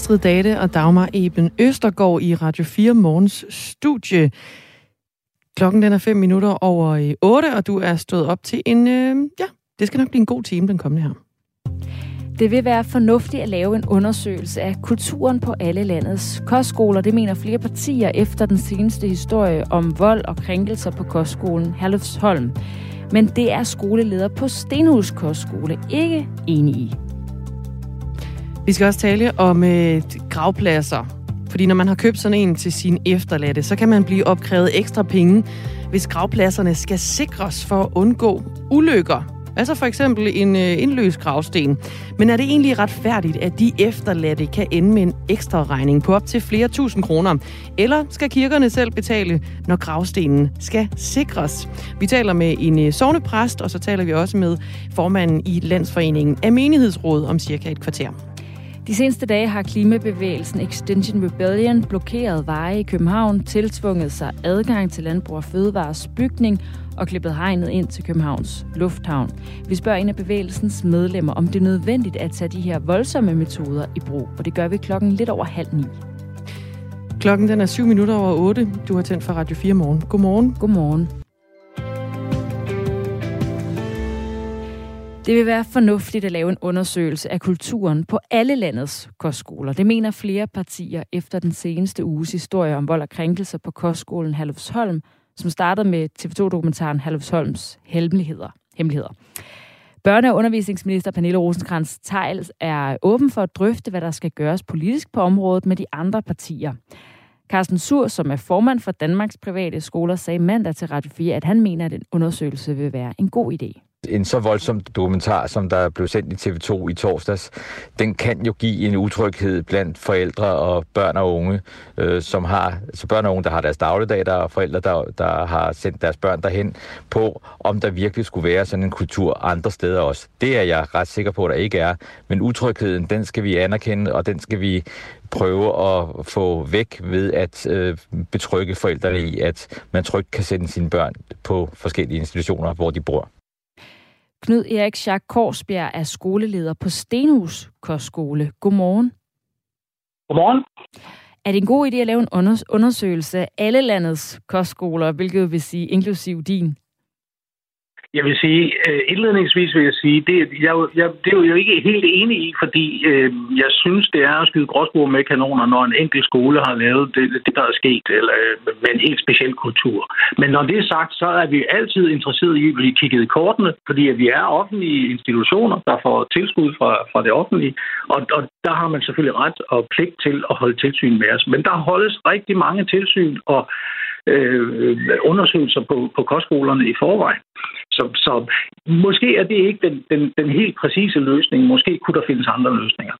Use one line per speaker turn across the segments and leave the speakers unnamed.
Astrid Date og Dagmar Eben Østergaard i Radio 4 Morgens studie. Klokken den er 5 minutter over øh, 8, og du er stået op til en... Øh, ja, det skal nok blive en god time, den kommende her.
Det vil være fornuftigt at lave en undersøgelse af kulturen på alle landets kostskoler. Det mener flere partier efter den seneste historie om vold og krænkelser på kostskolen Herlufsholm. Men det er skoleleder på Stenhus Kostskole ikke enige i.
Vi skal også tale om øh, gravpladser. Fordi når man har købt sådan en til sin efterladte, så kan man blive opkrævet ekstra penge, hvis gravpladserne skal sikres for at undgå ulykker. Altså for eksempel en øh, indløs gravsten. Men er det egentlig retfærdigt, at de efterladte kan ende med en ekstra regning på op til flere tusind kroner? Eller skal kirkerne selv betale, når gravstenen skal sikres? Vi taler med en øh, sovnepræst, og så taler vi også med formanden i Landsforeningen af Menighedsråd om cirka et kvarter.
De seneste dage har klimabevægelsen Extinction Rebellion blokeret veje i København, tiltvunget sig adgang til Landbrug og Fødevares bygning og klippet hegnet ind til Københavns Lufthavn. Vi spørger en af bevægelsens medlemmer, om det er nødvendigt at tage de her voldsomme metoder i brug, og det gør vi klokken lidt over halv ni.
Klokken den er 7 minutter over 8. Du har tændt for Radio 4 morgen. Godmorgen.
Godmorgen. Det vil være fornuftigt at lave en undersøgelse af kulturen på alle landets kostskoler. Det mener flere partier efter den seneste uges historie om vold og krænkelser på kostskolen Halvsholm, som startede med TV2-dokumentaren Halvsholms Hemmeligheder. hemmeligheder. Børne- og undervisningsminister Pernille rosenkrantz teil er åben for at drøfte, hvad der skal gøres politisk på området med de andre partier. Carsten Sur, som er formand for Danmarks Private Skoler, sagde mandag til Radio 4, at han mener, at en undersøgelse vil være en god idé
en så voldsom dokumentar, som der blev sendt i TV2 i torsdags, den kan jo give en utryghed blandt forældre og børn og unge, øh, som har, altså børn og unge, der har deres dagligdag, der og forældre, der, der har sendt deres børn derhen på, om der virkelig skulle være sådan en kultur andre steder også. Det er jeg ret sikker på, at der ikke er. Men utrygheden, den skal vi anerkende, og den skal vi prøve at få væk ved at øh, betrygge forældrene i, at man trygt kan sende sine børn på forskellige institutioner, hvor de bor.
Knud Erik Schack Korsbjerg er skoleleder på Stenhus Kostskole. Godmorgen.
Godmorgen.
Er det en god idé at lave en undersøgelse af alle landets kostskoler, hvilket vil sige inklusiv din?
Jeg vil sige, øh, indledningsvis vil jeg sige, det, jeg, jeg, det er jo ikke helt enig i, fordi øh, jeg synes, det er at skyde gråsbord med kanoner, når en enkelt skole har lavet det, det der er sket, eller øh, med en helt speciel kultur. Men når det er sagt, så er vi altid interesseret i at blive kigget i kortene, fordi at vi er offentlige institutioner, der får tilskud fra, fra det offentlige, og, og der har man selvfølgelig ret og pligt til at holde tilsyn med os. Men der holdes rigtig mange tilsyn, og øh, undersøgelser på, på kostskolerne i forvejen. Så, så måske er det ikke den, den, den helt præcise løsning. Måske kunne der findes andre løsninger.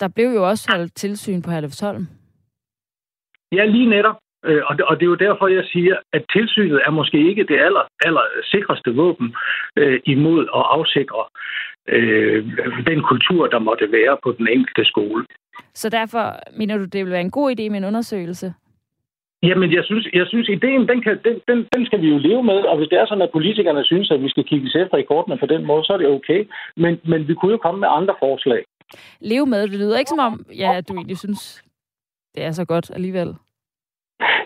Der blev jo også holdt tilsyn på Herlufsholm.
Ja, lige netop. Øh, og det, og det er jo derfor, jeg siger, at tilsynet er måske ikke det aller, aller sikreste våben øh, imod at afsikre øh, den kultur, der måtte være på den enkelte skole.
Så derfor mener du, det vil være en god idé med en undersøgelse?
Jamen, jeg synes, jeg synes ideen, den, kan, den, den, den skal vi jo leve med, og hvis det er sådan, at politikerne synes, at vi skal kigge efter i kortene på den måde, så er det okay. Men, men vi kunne jo komme med andre forslag.
Leve med, det lyder ikke som om, ja, du egentlig synes, det er så godt alligevel.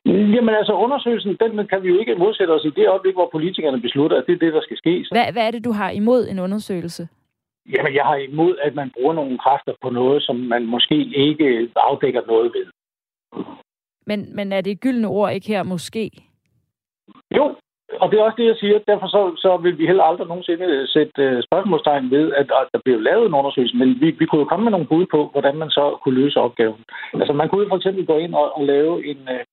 Jamen altså, undersøgelsen, den kan vi jo ikke modsætte os i det øjeblik, hvor politikerne beslutter, at det er det, der skal ske.
Så. Hvad, hvad er det, du har imod en undersøgelse?
Jamen, jeg har imod, at man bruger nogle kræfter på noget, som man måske ikke afdækker noget ved.
Men, men er det gyldne ord ikke her måske?
Jo, og det er også det, jeg siger. Derfor så, så vil vi heller aldrig nogensinde sætte øh, spørgsmålstegn ved, at, at der bliver lavet en undersøgelse. Men vi, vi kunne jo komme med nogle bud på, hvordan man så kunne løse opgaven. Altså man kunne for eksempel gå ind og, og lave en, øh,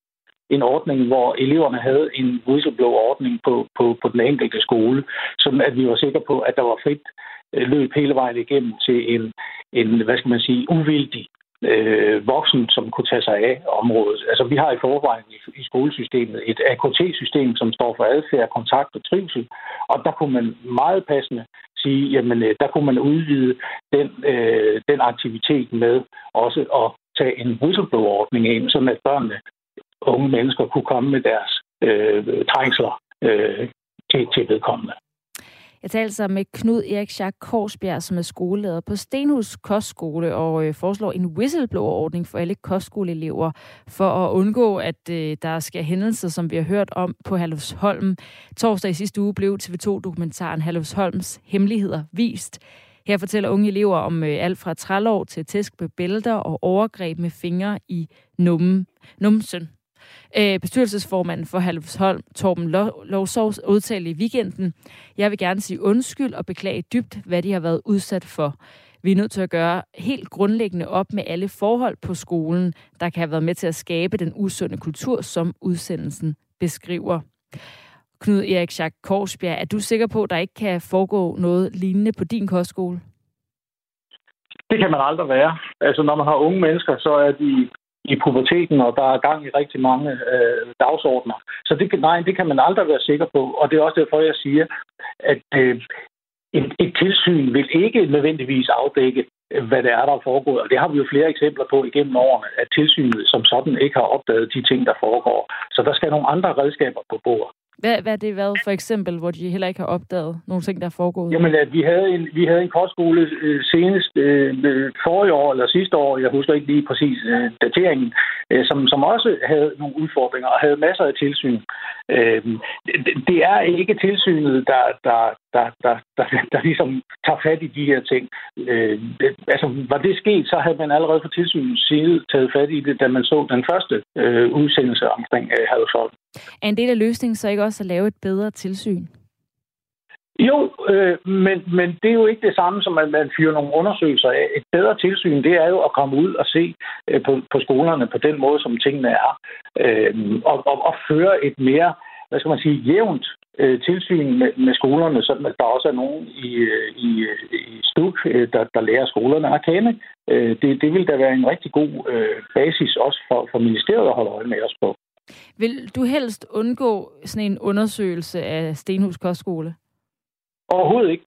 en ordning, hvor eleverne havde en whistleblower-ordning på, på, på den enkelte skole, sådan at vi var sikre på, at der var frit øh, løb hele vejen igennem til en, en hvad skal man sige, uvildig øh, voksen, som kunne tage sig af området. Altså, vi har i forvejen i, i skolesystemet et AKT-system, som står for adfærd, kontakt og trivsel, og der kunne man meget passende sige, jamen, øh, der kunne man udvide den, øh, den aktivitet med også at tage en whistleblower-ordning ind, så at børnene, unge mennesker, kunne komme med deres øh, trængsler øh, til, til vedkommende.
Jeg taler altså med Knud Erik Schack Korsbjerg, som er skoleleder på Stenhus Kostskole og øh, foreslår en whistleblower-ordning for alle kostskoleelever for at undgå, at øh, der sker hændelser, som vi har hørt om på Halvsholm. Torsdag i sidste uge blev TV2-dokumentaren Halvsholms Hemmeligheder vist. Her fortæller unge elever om øh, alt fra trælov til tæsk med bælter og overgreb med fingre i nummen, numsen. Øh, bestyrelsesformanden for Halvsholm, Torben Lovsovs, udtalte i weekenden, jeg vil gerne sige undskyld og beklage dybt, hvad de har været udsat for. Vi er nødt til at gøre helt grundlæggende op med alle forhold på skolen, der kan have været med til at skabe den usunde kultur, som udsendelsen beskriver. Knud Erik Schack Korsbjerg, er du sikker på, at der ikke kan foregå noget lignende på din kostskole?
Det kan man aldrig være. Altså, når man har unge mennesker, så er de i puberteten, og der er gang i rigtig mange øh, dagsordner. Så det, nej, det kan man aldrig være sikker på, og det er også derfor, jeg siger, at øh, et, et tilsyn vil ikke nødvendigvis afdække, øh, hvad det er, der er foregået. Og det har vi jo flere eksempler på igennem årene, at tilsynet som sådan ikke har opdaget de ting, der foregår. Så der skal nogle andre redskaber på bordet.
Hvad, hvad er det været for eksempel, hvor de heller ikke har opdaget nogle ting, der er foregået?
Jamen, at vi havde en, vi havde en kostskole øh, senest øh, øh, forrige år eller sidste år, jeg husker ikke lige præcis øh, dateringen, øh, som, som også havde nogle udfordringer og havde masser af tilsyn. Øh, det, det er ikke tilsynet, der, der, der, der, der, der ligesom tager fat i de her ting. Øh, altså, var det sket, så havde man allerede fra tilsynets side taget fat i det, da man så den første øh, udsendelse omkring øh, Hadersholm.
Er en del af løsningen så ikke også at lave et bedre tilsyn?
Jo, øh, men, men det er jo ikke det samme som, at man fyrer nogle undersøgelser af. Et bedre tilsyn, det er jo at komme ud og se øh, på, på skolerne på den måde, som tingene er. Øh, og, og, og føre et mere, hvad skal man sige, jævnt øh, tilsyn med, med skolerne, så der også er nogen i, øh, i, i STUK, øh, der, der lærer skolerne at kende. Øh, det, det vil da være en rigtig god øh, basis også for, for ministeriet at holde øje med os på.
Vil du helst undgå sådan en undersøgelse af Stenhus Kostskole?
Overhovedet ikke.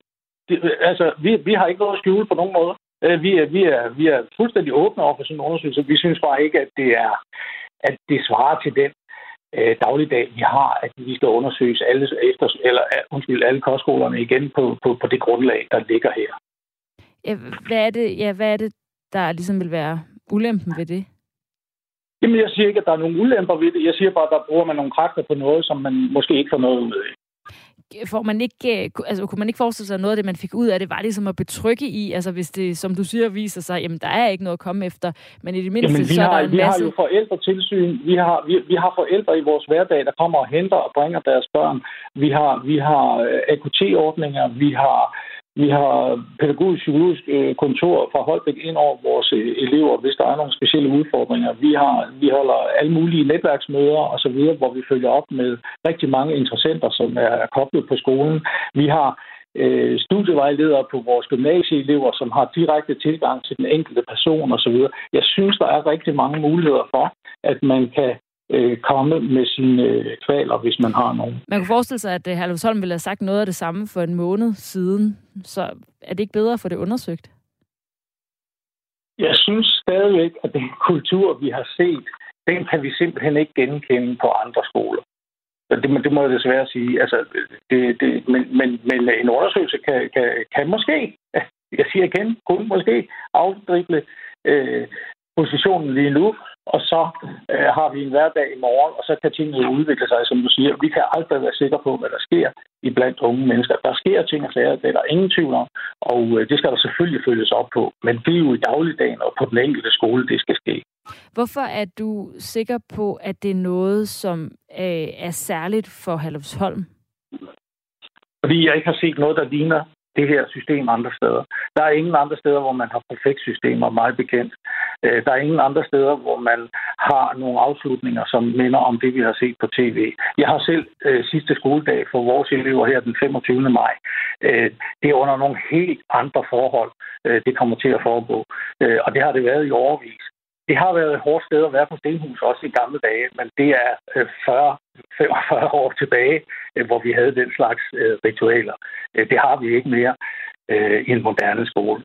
Det, altså, vi, vi har ikke noget at skjule på nogen måde. Øh, vi er, vi, er, vi er fuldstændig åbne over for sådan en undersøgelse. Vi synes bare ikke, at det er at det svarer til den øh, dagligdag, vi har, at vi skal undersøges alle, efter, eller, øh, undskyld, alle kostskolerne igen på, på, på det grundlag, der ligger her.
Ja, hvad er det, ja, hvad er det der ligesom vil være ulempen ved det?
Jamen, jeg siger ikke, at der er nogen ulemper ved det. Jeg siger bare, at der bruger man nogle kræfter på noget, som man måske ikke får noget ud af
får man ikke, altså, kunne man ikke forestille sig, at noget af det, man fik ud af det, var ligesom at betrygge i, altså hvis det, som du siger, viser sig, jamen der er ikke noget at komme efter, men i det mindste, jamen,
vi
så
har,
er der en
vi
masse...
har jo forældretilsyn, vi har, vi, vi har forældre i vores hverdag, der kommer og henter og bringer deres børn, vi har, vi har øh, AKT-ordninger, vi har vi har pædagogisk psykologisk øh, kontor fra Holbæk ind over vores øh, elever, hvis der er nogle specielle udfordringer. Vi, har, vi holder alle mulige netværksmøder osv., hvor vi følger op med rigtig mange interessenter, som er koblet på skolen. Vi har øh, studievejledere på vores gymnasieelever, som har direkte tilgang til den enkelte person osv. Jeg synes, der er rigtig mange muligheder for, at man kan øh, komme med sine øh, kvaler, hvis man har nogen.
Man kunne forestille sig, at øh, Holm ville have sagt noget af det samme for en måned siden. Så er det ikke bedre for det undersøgt?
Jeg synes stadigvæk, at den kultur, vi har set, den kan vi simpelthen ikke genkende på andre skoler. Det, det må jeg desværre sige. Altså, det, det, men, men, men en undersøgelse kan, kan, kan måske, jeg siger igen, kun måske afdrible øh, positionen lige nu, og så øh, har vi en hverdag i morgen, og så kan tingene udvikle sig, som du siger. Vi kan aldrig være sikre på, hvad der sker i blandt unge mennesker. Der sker ting og sager, det er der ingen tvivl om, og øh, det skal der selvfølgelig følges op på. Men det er jo i dagligdagen og på den enkelte skole, det skal ske.
Hvorfor er du sikker på, at det er noget, som øh, er særligt for Halvsholm?
Fordi jeg ikke har set noget, der ligner det her system andre steder. Der er ingen andre steder, hvor man har perfekt systemer, meget bekendt. Øh, der er ingen andre steder, hvor man har nogle afslutninger, som minder om det, vi har set på tv. Jeg har selv øh, sidste skoledag for vores elever her den 25. maj. Øh, det er under nogle helt andre forhold, øh, det kommer til at foregå. Øh, og det har det været i overvis. Det har været et hårdt sted at være på Stenhus også i gamle dage, men det er øh, 40-45 år tilbage, øh, hvor vi havde den slags øh, ritualer. Det har vi ikke mere i en moderne skole.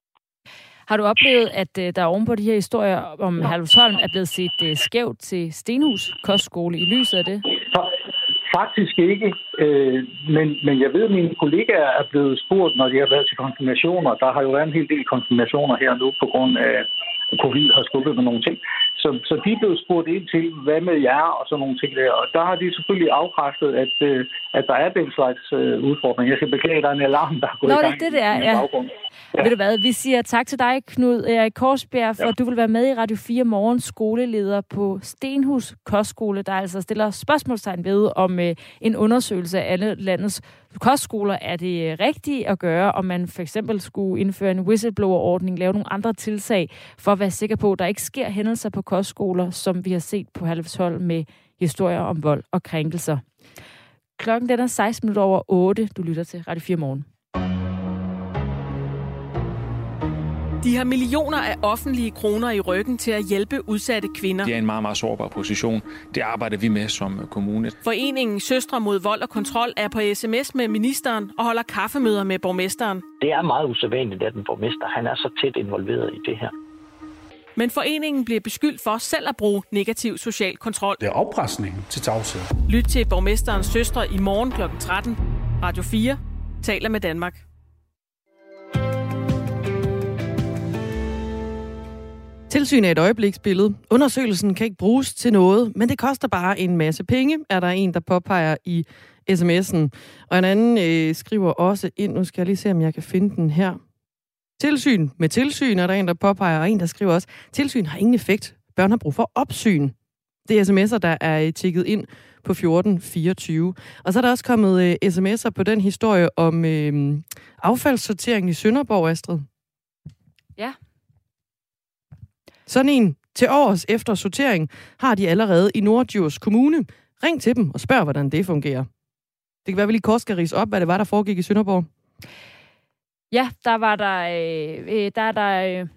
Har du oplevet, at der oven på de her historier om Halvsholm er blevet set skævt til Stenhus Kostskole i lyset af det?
Faktisk ikke, øh, men, men jeg ved, at mine kollegaer er blevet spurgt, når de har været til konfirmationer. Der har jo været en hel del konfirmationer her nu på grund af covid har skubbet med nogle ting. Så, så de blev spurgt ind til, hvad med jer og sådan nogle ting der. Og der har de selvfølgelig afkræftet, at, øh, at der er den slags øh, udfordring. Jeg skal beklage, der er en alarm, der er gået
Nå,
i gang.
det, det der, ja. Ja. Ved du hvad, vi siger tak til dig, Knud Erik Korsbjerg, for ja. at du vil være med i Radio 4 Morgen skoleleder på Stenhus Kostskole, der altså stiller spørgsmålstegn ved, om øh, en undersøgelse af alle landets kostskoler er det rigtigt at gøre, om man for eksempel skulle indføre en whistleblower-ordning, lave nogle andre tilsag, for at være sikker på, at der ikke sker hændelser på kostskoler, som vi har set på Halvshold med historier om vold og krænkelser. Klokken den er 16 minutter over 8. Du lytter til Radio 4 Morgen.
De har millioner af offentlige kroner i ryggen til at hjælpe udsatte kvinder.
Det er en meget, meget sårbar position. Det arbejder vi med som kommune.
Foreningen Søstre mod vold og kontrol er på sms med ministeren og holder kaffemøder med borgmesteren.
Det er meget usædvanligt, at en borgmester han er så tæt involveret i det her.
Men foreningen bliver beskyldt for selv at bruge negativ social kontrol.
Det er oppresning til tavshed.
Lyt til borgmesterens søstre i morgen kl. 13. Radio 4 taler med Danmark.
Tilsyn er et øjebliksbillede. Undersøgelsen kan ikke bruges til noget, men det koster bare en masse penge, er der en, der påpeger i sms'en. Og en anden øh, skriver også ind, nu skal jeg lige se, om jeg kan finde den her. Tilsyn med tilsyn er der en, der påpeger, og en, der skriver også, tilsyn har ingen effekt. Børn har brug for opsyn. Det er sms'er, der er tjekket ind på 1424. Og så er der også kommet øh, sms'er på den historie om øh, affaldssortering i Sønderborg, Astrid.
Ja,
sådan en til års efter sortering har de allerede i Nordjurs Kommune. Ring til dem og spørg, hvordan det fungerer. Det kan være, at vi lige kort skal rise op, hvad det var, der foregik i Sønderborg.
Ja, der var der, øh, øh, der er der øh,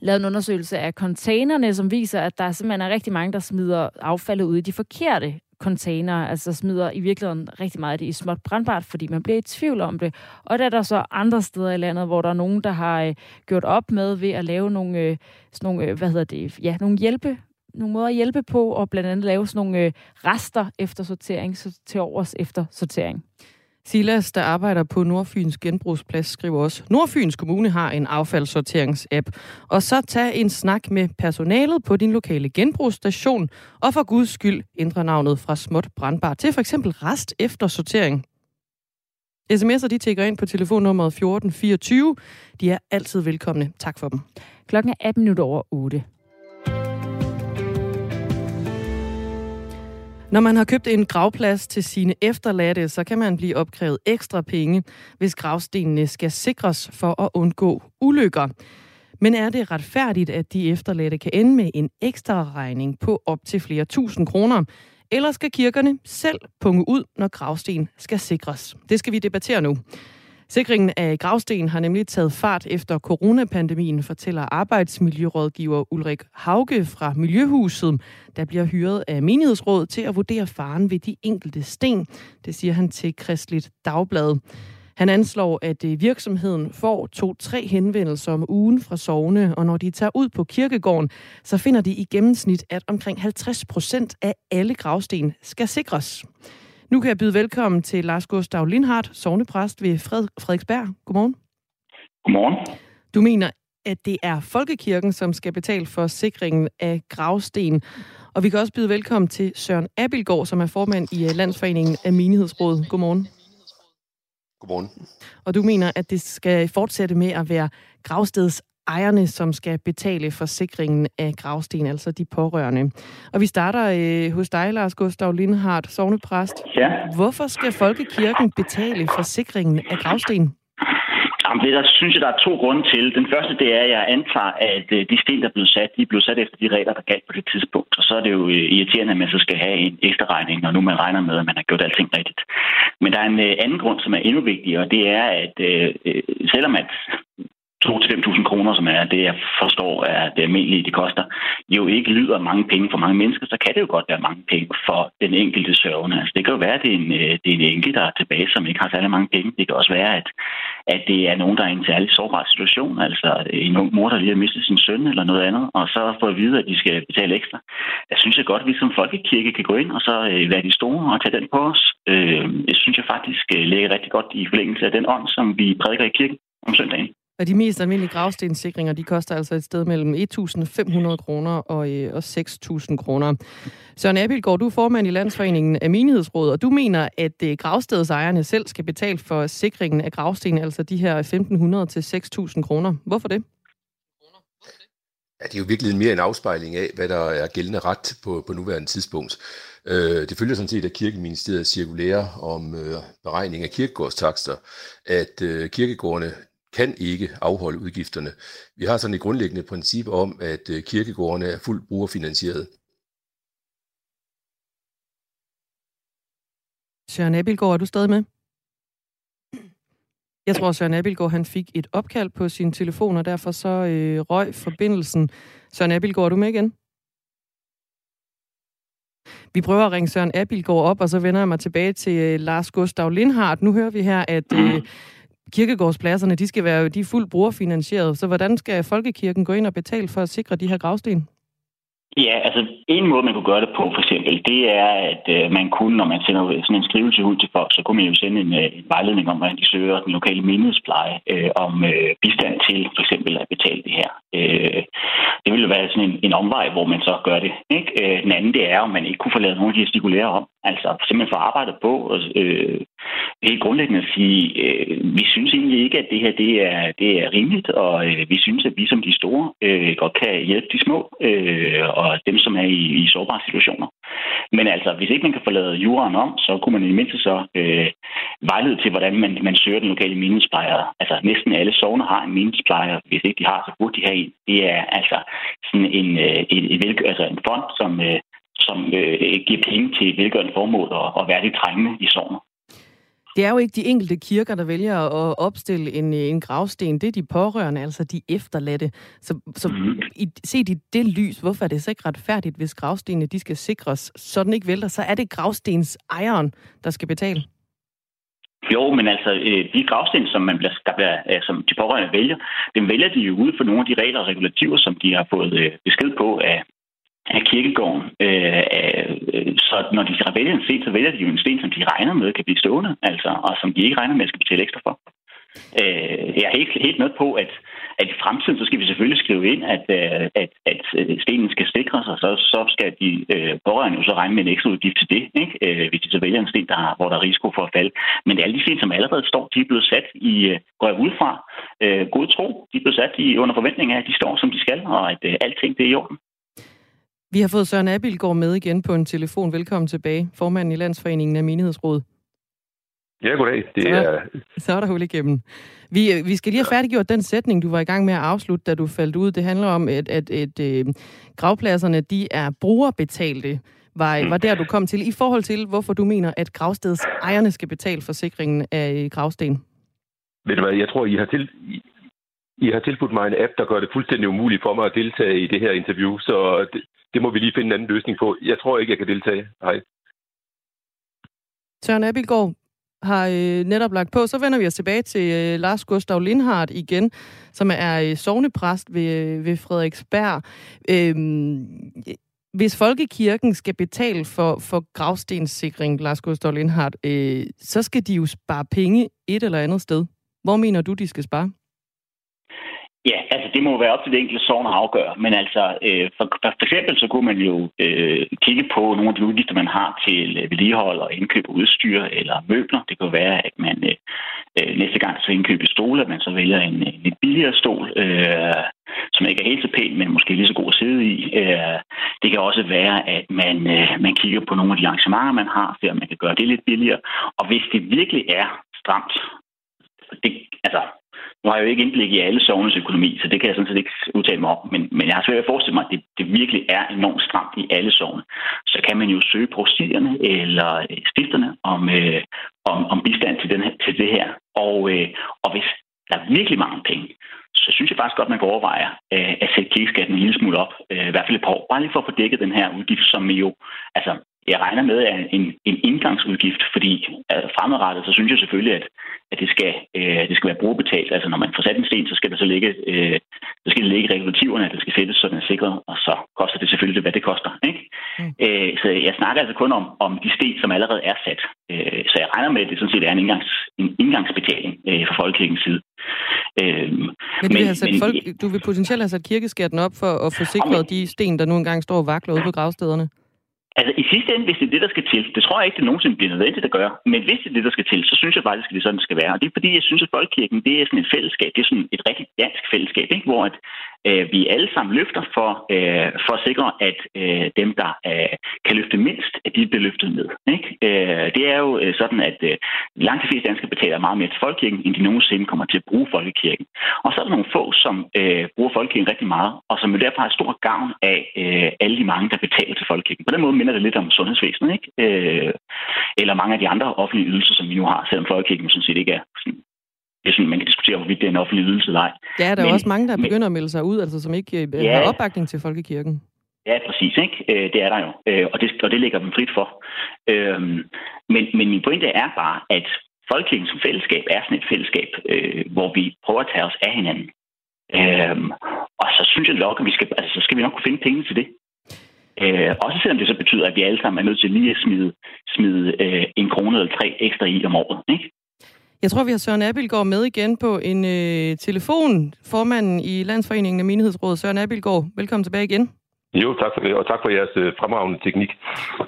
lavet en undersøgelse af containerne, som viser, at der simpelthen er rigtig mange, der smider affaldet ud i de forkerte container, altså smider i virkeligheden rigtig meget af det i småt brandbart, fordi man bliver i tvivl om det. Og der er der så andre steder i landet, hvor der er nogen, der har øh, gjort op med ved at lave nogle, øh, sådan nogle øh, hvad hedder det, ja, nogle hjælpe nogle måder at hjælpe på, og blandt andet lave sådan nogle øh, rester efter sortering, så til overs efter sortering.
Silas, der arbejder på Nordfyns Genbrugsplads, skriver også, Nordfyns Kommune har en affaldssorteringsapp, Og så tag en snak med personalet på din lokale genbrugsstation, og for guds skyld ændre navnet fra småt brandbar til for eksempel rest efter sortering. SMS'er de tækker ind på telefonnummeret 1424. De er altid velkomne. Tak for dem.
Klokken er 18 minutter over 8.
Når man har købt en gravplads til sine efterladte, så kan man blive opkrævet ekstra penge, hvis gravstenene skal sikres for at undgå ulykker. Men er det retfærdigt, at de efterladte kan ende med en ekstra regning på op til flere tusind kroner? Eller skal kirkerne selv punge ud, når gravsten skal sikres? Det skal vi debattere nu. Sikringen af gravsten har nemlig taget fart efter coronapandemien, fortæller arbejdsmiljørådgiver Ulrik Hauge fra Miljøhuset, der bliver hyret af menighedsrådet til at vurdere faren ved de enkelte sten. Det siger han til Kristligt Dagblad. Han anslår, at øh, virksomheden får to-tre henvendelser om ugen fra sovne, og når de tager ud på kirkegården, så finder de i gennemsnit, at omkring 50 procent af alle gravsten skal sikres. Nu kan jeg byde velkommen til Lars Gustav Lindhardt, sovnepræst ved Fred- Frederiksberg. Godmorgen.
Godmorgen.
Du mener, at det er Folkekirken, som skal betale for sikringen af gravsten. Og vi kan også byde velkommen til Søren Abilgaard, som er formand i øh, Landsforeningen af Menighedsrådet. Godmorgen.
Godmorgen.
Og du mener, at det skal fortsætte med at være gravsteds ejerne, som skal betale for sikringen af gravsten, altså de pårørende. Og vi starter øh, hos dig, Lars Gustav Lindhardt, sovnepræst.
Ja.
Hvorfor skal Folkekirken betale for sikringen af gravsten?
Jamen, det der synes jeg, der er to grunde til. Den første, det er, at jeg antager, at øh, de sten, der er blevet sat, de er blevet sat efter de regler, der galt på det tidspunkt. Og så er det jo øh, irriterende, at man så skal have en ekstra regning, når nu man regner med, at man har gjort alting rigtigt. Men der er en øh, anden grund, som er endnu vigtigere, og det er, at øh, selvom at 2-5.000 kroner som er det, jeg forstår er det almindelige, det koster, jo ikke lyder mange penge for mange mennesker, så kan det jo godt være mange penge for den enkelte sørgende. Altså, det kan jo være, at det er en, øh, det er en enke, der er tilbage, som ikke har særlig mange penge. Det kan også være, at, at det er nogen, der er i en særlig sårbar situation, altså en ung mor, der lige har mistet sin søn eller noget andet, og så får at vide, at de skal betale ekstra. Jeg synes jeg godt, at vi som folkekirke kan gå ind og så øh, være de store og tage den på os. Øh, jeg synes jeg faktisk ligger rigtig godt i forlængelse af den ånd, som vi prædiker i kirken om søndagen.
Og de mest almindelige gravstensikringer, de koster altså et sted mellem 1.500 kroner og, øh, og 6.000 kroner. Søren Abildgaard, du er formand i Landsforeningen af Menighedsråd, og du mener, at øh, gravstedsejerne selv skal betale for sikringen af gravsten, altså de her 1.500 til 6.000 kroner. Hvorfor det?
Ja, det er jo virkelig mere en afspejling af, hvad der er gældende ret på, på nuværende tidspunkt. Øh, det følger sådan set af kirkeministeriet cirkulære om øh, beregning af kirkegårdstakster, at øh, kirkegårdene kan ikke afholde udgifterne. Vi har sådan et grundlæggende princip om, at øh, kirkegårdene er fuldt brugerfinansieret.
Søren Abelgaard, er du stadig med? Jeg tror, Søren Abelgaard han fik et opkald på sin telefon, og derfor så øh, røg forbindelsen. Søren Abelgaard, er du med igen? Vi prøver at ringe Søren Abildgaard op, og så vender jeg mig tilbage til øh, Lars Gustav Lindhardt. Nu hører vi her, at øh, kirkegårdspladserne, de skal være de er fuldt brugerfinansieret. Så hvordan skal folkekirken gå ind og betale for at sikre de her gravsten?
Ja, altså en måde, man kunne gøre det på, for eksempel, det er, at øh, man kunne, når man sender sådan en skrivelse ud til folk, så kunne man jo sende en, øh, en vejledning om, hvordan de søger den lokale menighedspleje øh, om øh, bistand til for eksempel at betale det her. Øh, det ville være sådan en, en omvej, hvor man så gør det. Ikke? Øh, den anden, det er, om man ikke kunne få lavet nogle af de stikulære om. Altså simpelthen få arbejdet på og øh, helt grundlæggende at sige, øh, vi synes egentlig ikke, at det her det er, det er rimeligt, og øh, vi synes, at vi som de store øh, godt kan hjælpe de små øh, og dem, som er i, i sårbare situationer. Men altså, hvis ikke man kan få lavet juraen om, så kunne man i mindste så øh, vejlede til, hvordan man, man søger den lokale minisplejer. Altså næsten alle sovne har en minisplejer. Hvis ikke de har, så burde de have en. Det er altså sådan en, øh, en, en, altså en fond, som, øh, som øh, giver penge til velgørende formål og, og værdigt trængende i sovnet.
Det er jo ikke de enkelte kirker, der vælger at opstille en, en gravsten. Det er de pårørende, altså de efterladte. Så, så mm. i, set i det lys, hvorfor er det så ikke retfærdigt, hvis gravstenene de skal sikres, så den ikke vælter, så er det gravstens ejeren, der skal betale?
Jo, men altså, øh, de gravsten, som, man bliver, der bliver, øh, som de pårørende vælger, dem vælger de jo ud for nogle af de regler og regulativer, som de har fået øh, besked på af, af kirkegården. Øh, øh, så når de skal vælge en sten, så vælger de jo en sten, som de regner med kan blive stående, altså, og som de ikke regner med at skal betale ekstra for. Øh, jeg er helt, helt med på, at, at i fremtiden, så skal vi selvfølgelig skrive ind, at, øh, at, at øh, stenen skal sikres, og så, så skal de øh, pårørende jo så regne med en ekstra udgift til det, ikke? Øh, hvis de så vælger en sten, der hvor der er risiko for at falde. Men alle de sten, som allerede står, de er blevet sat i, øh, går jeg ud fra, øh, god tro. De er blevet sat i under forventning af, at de står, som de skal, og at øh, alting det er i orden.
Vi har fået Søren Abildgaard med igen på en telefon. Velkommen tilbage, formanden i Landsforeningen af Menighedsråd.
Ja, goddag. Det
så,
er...
så er der hul igennem. Vi, øh, vi skal lige have færdiggjort den sætning, du var i gang med at afslutte, da du faldt ud. Det handler om, at, at, at, øh, gravpladserne de er brugerbetalte, var, mm. var der, du kom til. I forhold til, hvorfor du mener, at gravsteds ejerne skal betale forsikringen af gravsten.
Ved du hvad, jeg tror, I har, til, I har tilbudt mig en app, der gør det fuldstændig umuligt for mig at deltage i det her interview, så det, det må vi lige finde en anden løsning på. Jeg tror ikke, jeg kan deltage. Hej.
Søren Abildgaard har øh, netop lagt på. Så vender vi os tilbage til øh, Lars Gustav Lindhardt igen, som er øh, sovnepræst ved, øh, ved Frederiksberg. Øhm, hvis folkekirken skal betale for, for gravstenssikring, Lars Gustav Lindhardt, øh, så skal de jo spare penge et eller andet sted. Hvor mener du, de skal spare?
Ja, altså det må være op til det enkelte sovn at afgøre. Men altså, øh, for, for eksempel så kunne man jo øh, kigge på nogle af de udgifter, man har til øh, vedligehold og indkøb af udstyr eller møbler. Det kan være, at man øh, øh, næste gang så indkøber stole, at man så vælger en, en lidt billigere stol, øh, som ikke er helt så pæn, men måske lige så god at sidde i. Øh, det kan også være, at man, øh, man kigger på nogle af de arrangementer, man har, for at man kan gøre det lidt billigere. Og hvis det virkelig er stramt, det, altså, nu har jeg jo ikke indblik i alle sovnes økonomi, så det kan jeg sådan set ikke udtale mig om. Men, men jeg har svært at forestille mig, at det, det virkelig er enormt stramt i alle sovne. Så kan man jo søge provstierne eller øh, stifterne om, øh, om, om bistand til, den her, til det her. Og, øh, og hvis der er virkelig mange penge, så synes synes jeg faktisk godt, man kan overveje øh, at sætte kirkeskatten en lille smule op, øh, i hvert fald et par år, bare lige for at få dækket den her udgift, som jo, altså jeg regner med er en, en indgangsudgift, fordi altså, fremadrettet, så synes jeg selvfølgelig, at, at det, skal, øh, det skal være brugerbetalt. Altså når man får sat en sten, så skal det så ligge, øh, så skal det ligge regulativerne, at det skal sættes, så den er sikret, og så koster det selvfølgelig, hvad det koster. Ikke? Mm. Øh, så jeg snakker altså kun om, om de sten, som allerede er sat. Øh, så jeg regner med, at det sådan set er en, indgangs, en indgangsbetaling øh, fra folkekirkens side.
Øh, men, du, men, vil men, folk, du vil potentielt have sat kirkeskatten op for at få sikret de sten, der nu engang står og vakler ude på gravstederne?
Altså i sidste ende, hvis det er det, der skal til, det tror jeg ikke, det nogensinde bliver nødvendigt at gøre, men hvis det er det, der skal til, så synes jeg faktisk, at det sådan, det skal være. Og det er fordi, jeg synes, at Folkekirken, det er sådan et fællesskab, det er sådan et rigtig dansk fællesskab, ikke? hvor at, øh, vi alle sammen løfter for, øh, for at sikre, at øh, dem, der øh, kan løfte mindst, at de bliver løftet med. Ikke? Øh, det er jo øh, sådan, at øh, langt de fleste danskere betaler meget mere til Folkekirken, end de nogensinde kommer til at bruge Folkekirken. Og så er der nogle få, som øh, bruger Folkekirken rigtig meget, og som jo derfor har stor gavn af øh, alle de mange, der betaler til Folkekirken. På den måde minder det lidt om sundhedsvæsenet, ikke? Øh, eller mange af de andre offentlige ydelser, som vi nu har, selvom Folkekirken sådan set ikke er sådan det er sådan, man kan diskutere, hvorvidt det er en offentlig ydelse eller ej.
Ja, der er men, også mange, der begynder at melde sig ud, altså som ikke øh, ja, har opbakning til folkekirken.
Ja, præcis. Ikke? Øh, det er der jo, øh, og det, og det ligger dem frit for. Øhm, men, men min pointe er bare, at folkekirken som fællesskab er sådan et fællesskab, hvor vi prøver at tage os af hinanden. Øhm, og så synes jeg nok, at vi skal, altså, så skal vi nok kunne finde penge til det. Øh, også selvom det så betyder, at vi alle sammen er nødt til lige at smide, smide øh, en krone eller tre ekstra i om året. Ikke?
Jeg tror, vi har Søren Abildgaard med igen på en øh, telefon. Formanden i Landsforeningen af Menighedsrådet, Søren Abildgaard. Velkommen tilbage igen.
Jo, tak for det, og tak for jeres øh, fremragende teknik.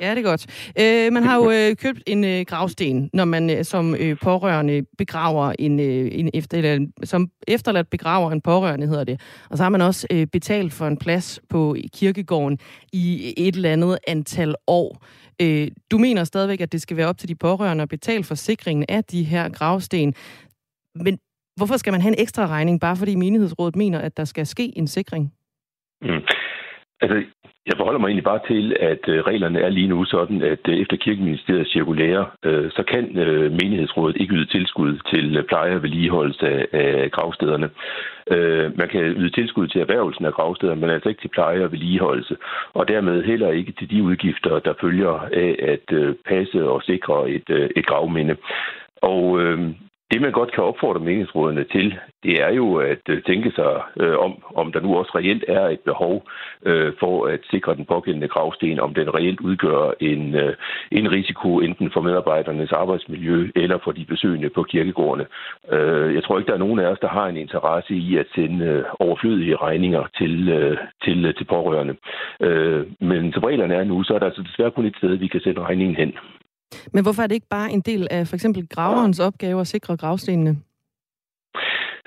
Ja, det er godt. Øh, man har jo øh, købt en øh, gravsten, når man øh, som øh, pårørende begraver en, øh, en efter, eller, som efterladt begraver en pårørende, hedder det. Og så har man også øh, betalt for en plads på kirkegården i et eller andet antal år. Øh, du mener stadigvæk, at det skal være op til de pårørende at betale for sikringen af de her gravsten. Men hvorfor skal man have en ekstra regning, bare fordi menighedsrådet mener, at der skal ske en sikring?
Mm. Altså, jeg forholder mig egentlig bare til, at øh, reglerne er lige nu sådan, at øh, efter kirkeministeriets cirkulære, øh, så kan menighedsrådet ikke yde tilskud til pleje og vedligeholdelse af gravstederne. Man kan yde tilskud til erhvervelsen af gravsteder, men altså ikke til pleje og vedligeholdelse, og dermed heller ikke til de udgifter, der følger af at passe og sikre et, et gravminde. Og øh, det, man godt kan opfordre meningsrådene til, det er jo at øh, tænke sig øh, om, om der nu også reelt er et behov øh, for at sikre den pågældende gravsten, om den reelt udgør en, øh, en risiko enten for medarbejdernes arbejdsmiljø eller for de besøgende på kirkegårdene. Øh, jeg tror ikke, der er nogen af os, der har en interesse i at sende øh, overflødige regninger til, øh, til, øh, til pårørende. Øh, men som reglerne er nu, så er der altså desværre kun et sted, vi kan sende regningen hen.
Men hvorfor er det ikke bare en del af for eksempel graverens opgave at sikre gravstenene?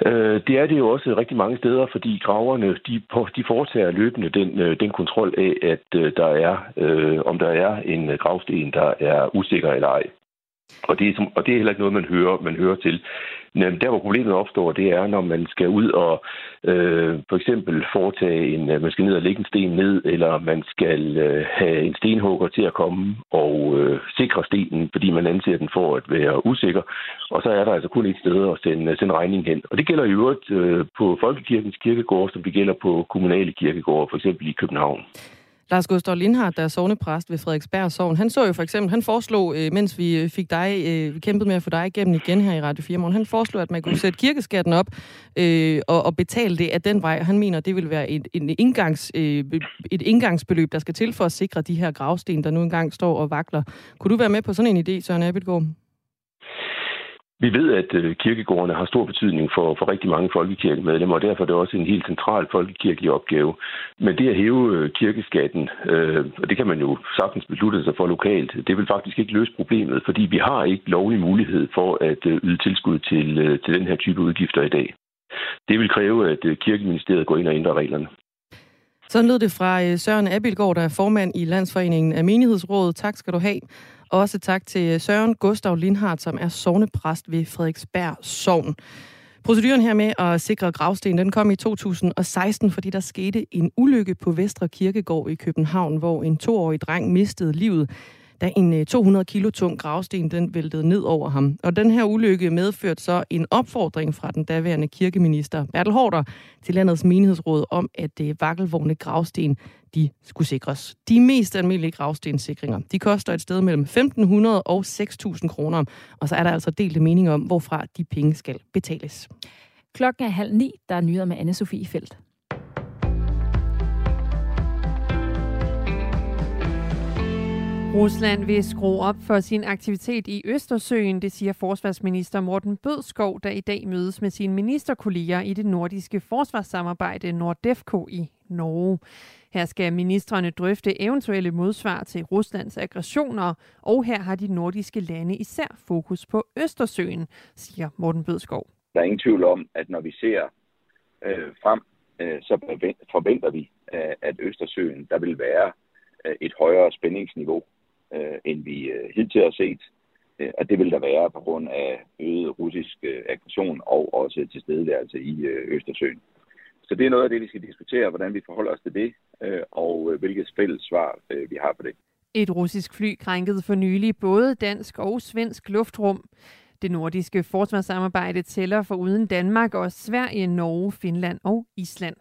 Øh, det er det jo også rigtig mange steder, fordi graverne de, de foretager løbende den, øh, den kontrol af, at øh, der er, øh, om der er en øh, gravsten, der er usikker eller ej. Og det, er, og det er heller ikke noget, man hører, man hører til. Men der, hvor problemet opstår, det er, når man skal ud og øh, for eksempel foretage en, øh, man skal ned og lægge en sten ned, eller man skal øh, have en stenhugger til at komme og øh, sikre stenen, fordi man anser den for at være usikker. Og så er der altså kun et sted at sende, øh, sende regningen hen. Og det gælder i øvrigt øh, på Folkekirkens kirkegård, som det gælder på kommunale kirkegårde, for eksempel i København.
Lars Gustav Lindhardt, der er sovnepræst ved Frederiksberg Sovn, han så jo for eksempel, han foreslog, øh, mens vi øh, fik dig, øh, vi kæmpede med at få dig igennem igen her i Radio 4 morgen, han foreslog, at man kunne sætte kirkeskatten op øh, og, og betale det af den vej. Han mener, det vil være et, en indgangs, øh, et indgangsbeløb, der skal til for at sikre de her gravsten, der nu engang står og vakler. Kunne du være med på sådan en idé, Søren Abelgaard?
Vi ved, at øh, kirkegårdene har stor betydning for, for rigtig mange folkekirkemedlemmer, og derfor er det også en helt central folkekirkelig opgave. Men det at hæve øh, kirkeskatten, øh, og det kan man jo sagtens beslutte sig for lokalt, det vil faktisk ikke løse problemet, fordi vi har ikke lovlig mulighed for at øh, yde tilskud til, til den her type udgifter i dag. Det vil kræve, at kirkeministeriet går ind og ændrer reglerne.
Sådan lød det fra Søren Abilgaard, der er formand i Landsforeningen af Menighedsrådet. Tak skal du have. Også tak til øh, Søren Gustav Lindhardt, som er sovnepræst ved Frederiksberg Sovn. Proceduren her med at sikre gravsten, den kom i 2016, fordi der skete en ulykke på Vestre Kirkegård i København, hvor en toårig dreng mistede livet da en øh, 200 kilo tung gravsten den væltede ned over ham. Og den her ulykke medførte så en opfordring fra den daværende kirkeminister Bertel Hårder til landets menighedsråd om, at det vakkelvogne gravsten de skulle sikres. De mest almindelige gravstenssikringer, de koster et sted mellem 1.500 og 6.000 kroner, og så er der altså delte mening om, hvorfra de penge skal betales.
Klokken er halv ni, der er nyheder med Anne-Sophie Felt.
Rusland vil skrue op for sin aktivitet i Østersøen, det siger forsvarsminister Morten Bødskov, der i dag mødes med sine ministerkolleger i det nordiske forsvarssamarbejde Nordefco i Norge. Her skal ministerne drøfte eventuelle modsvar til Ruslands aggressioner, og her har de nordiske lande især fokus på Østersøen, siger Morten Bødskov.
Der er ingen tvivl om, at når vi ser øh, frem, øh, så forventer vi, øh, at Østersøen der vil være øh, et højere spændingsniveau øh, end vi øh, hidtil har set. Øh, og det vil der være på grund af øget russisk øh, aggression og også tilstedeværelse i øh, Østersøen. Så det er noget af det, vi skal diskutere, hvordan vi forholder os til det, øh, og øh, hvilket fælles svar øh, vi har på det.
Et russisk fly krænkede for nylig både dansk og svensk luftrum. Det nordiske forsvarssamarbejde tæller for uden Danmark og Sverige, Norge, Finland og Island.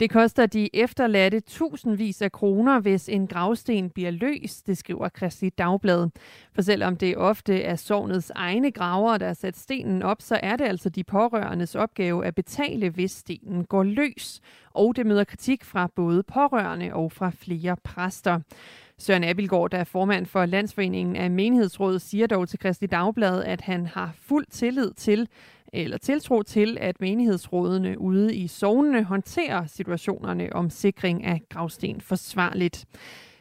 Det koster de efterladte tusindvis af kroner, hvis en gravsten bliver løs, det skriver Kristi Dagblad. For selvom det ofte er sovnets egne graver, der har sat stenen op, så er det altså de pårørendes opgave at betale, hvis stenen går løs. Og det møder kritik fra både pårørende og fra flere præster. Søren Abelgaard, der er formand for Landsforeningen af Menighedsrådet, siger dog til Kristi Dagblad, at han har fuld tillid til, eller tiltro til, at menighedsrådene ude i sovnene håndterer situationerne om sikring af gravsten forsvarligt.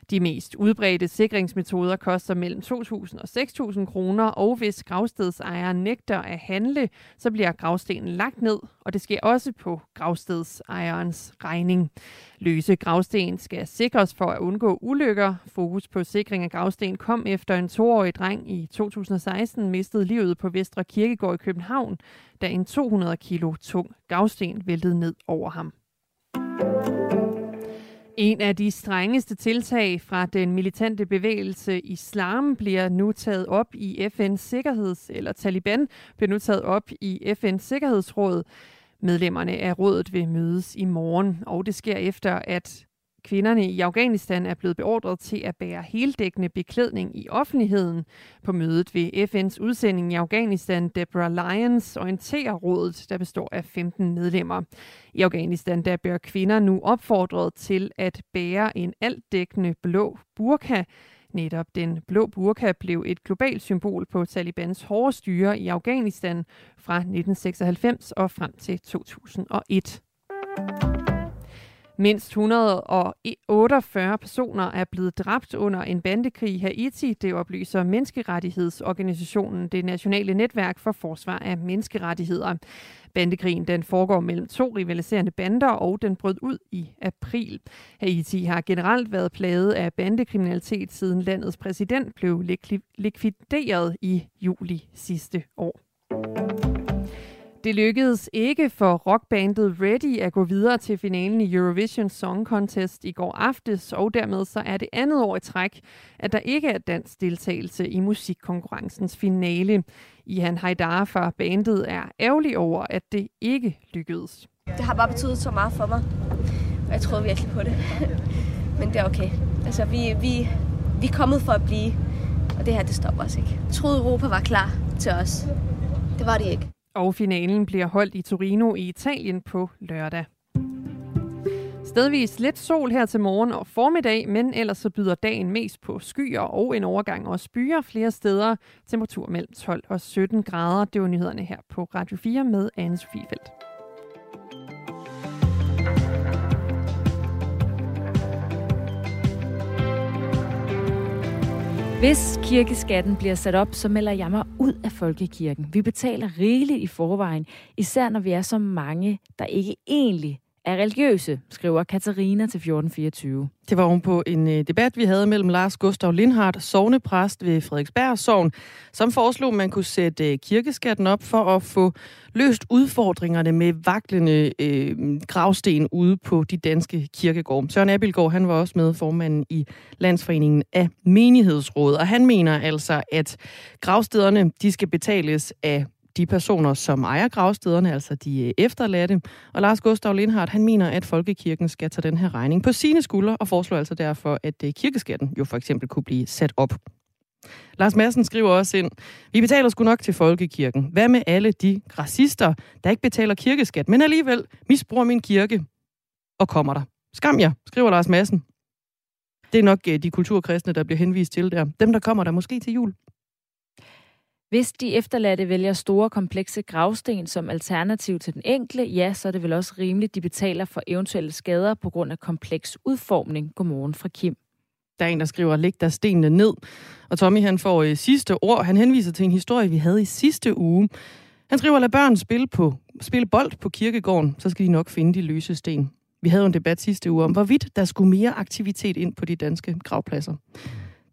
De mest udbredte sikringsmetoder koster mellem 2.000 og 6.000 kroner, og hvis gravstedsejeren nægter at handle, så bliver gravstenen lagt ned, og det sker også på gravstedsejerens regning. Løse gravsten skal sikres for at undgå ulykker. Fokus på sikring af gravsten kom efter en toårig dreng i 2016 mistede livet på Vestre Kirkegård i København, da en 200 kilo tung gravsten væltede ned over ham. En af de strengeste tiltag fra den militante bevægelse islam bliver nu taget op i FN's sikkerheds, eller Taliban bliver nu taget op i FN's Sikkerhedsråd. Medlemmerne af rådet vil mødes i morgen, og det sker efter, at Kvinderne i Afghanistan er blevet beordret til at bære heldækkende beklædning i offentligheden. På mødet ved FN's udsending i Afghanistan, Deborah Lyons, orienterer rådet, der består af 15 medlemmer. I Afghanistan der bør kvinder nu opfordret til at bære en altdækkende blå burka. Netop den blå burka blev et globalt symbol på Talibans hårde styre i Afghanistan fra 1996 og frem til 2001. Mindst 148 personer er blevet dræbt under en bandekrig i Haiti, det oplyser menneskerettighedsorganisationen Det Nationale Netværk for Forsvar af Menneskerettigheder. Bandekrigen den foregår mellem to rivaliserende bander, og den brød ud i april. Haiti har generelt været plaget af bandekriminalitet, siden landets præsident blev likvideret i juli sidste år. Det lykkedes ikke for rockbandet Ready at gå videre til finalen i Eurovision Song Contest i går aftes, og dermed så er det andet år i træk, at der ikke er dansk deltagelse i musikkonkurrencens finale. Ihan Haidar fra bandet er ærgerlig over, at det ikke lykkedes.
Det har bare betydet så meget for mig, og jeg troede virkelig på det. Men det er okay. Altså, vi, vi, vi er kommet for at blive, og det her, det stopper os ikke. Jeg troede, Europa var klar til os. Det var det ikke.
Og finalen bliver holdt i Torino i Italien på lørdag. Stedvis lidt sol her til morgen og formiddag, men ellers så byder dagen mest på skyer og en overgang også byer flere steder. Temperatur mellem 12 og 17 grader. Det var nyhederne her på Radio 4 med Anne Sofie Feldt.
Hvis kirkeskatten bliver sat op, så melder jeg mig ud af folkekirken. Vi betaler rigeligt i forvejen, især når vi er så mange, der ikke egentlig er religiøse, skriver Katarina til 1424.
Det var på en øh, debat, vi havde mellem Lars Gustav Lindhardt, sovnepræst ved Frederiksberg Sogn, som foreslog, at man kunne sætte øh, kirkeskatten op for at få løst udfordringerne med vaklende øh, gravsten ude på de danske kirkegårde. Søren Abildgaard, han var også med formanden i Landsforeningen af Menighedsråd, og han mener altså, at gravstederne de skal betales af de personer, som ejer gravstederne, altså de øh, efterladte. Og Lars Gustav Lindhardt, han mener, at Folkekirken skal tage den her regning på sine skuldre, og foreslår altså derfor, at øh, kirkeskatten jo for eksempel kunne blive sat op. Lars Madsen skriver også ind, vi betaler sgu nok til Folkekirken. Hvad med alle de racister, der ikke betaler kirkeskat, men alligevel misbruger min kirke og kommer der? Skam jer, skriver Lars Madsen. Det er nok øh, de kulturkristne, der bliver henvist til der. Dem, der kommer der måske til jul.
Hvis de efterladte vælger store, komplekse gravsten som alternativ til den enkle, ja, så er det vel også rimeligt, de betaler for eventuelle skader på grund af kompleks udformning. Godmorgen fra Kim.
Der er en, der skriver, læg der stenene ned. Og Tommy, han får øh, sidste ord. Han henviser til en historie, vi havde i sidste uge. Han skriver, lad børn spille, på, spille bold på kirkegården, så skal de nok finde de løse sten. Vi havde en debat sidste uge om, hvorvidt der skulle mere aktivitet ind på de danske gravpladser.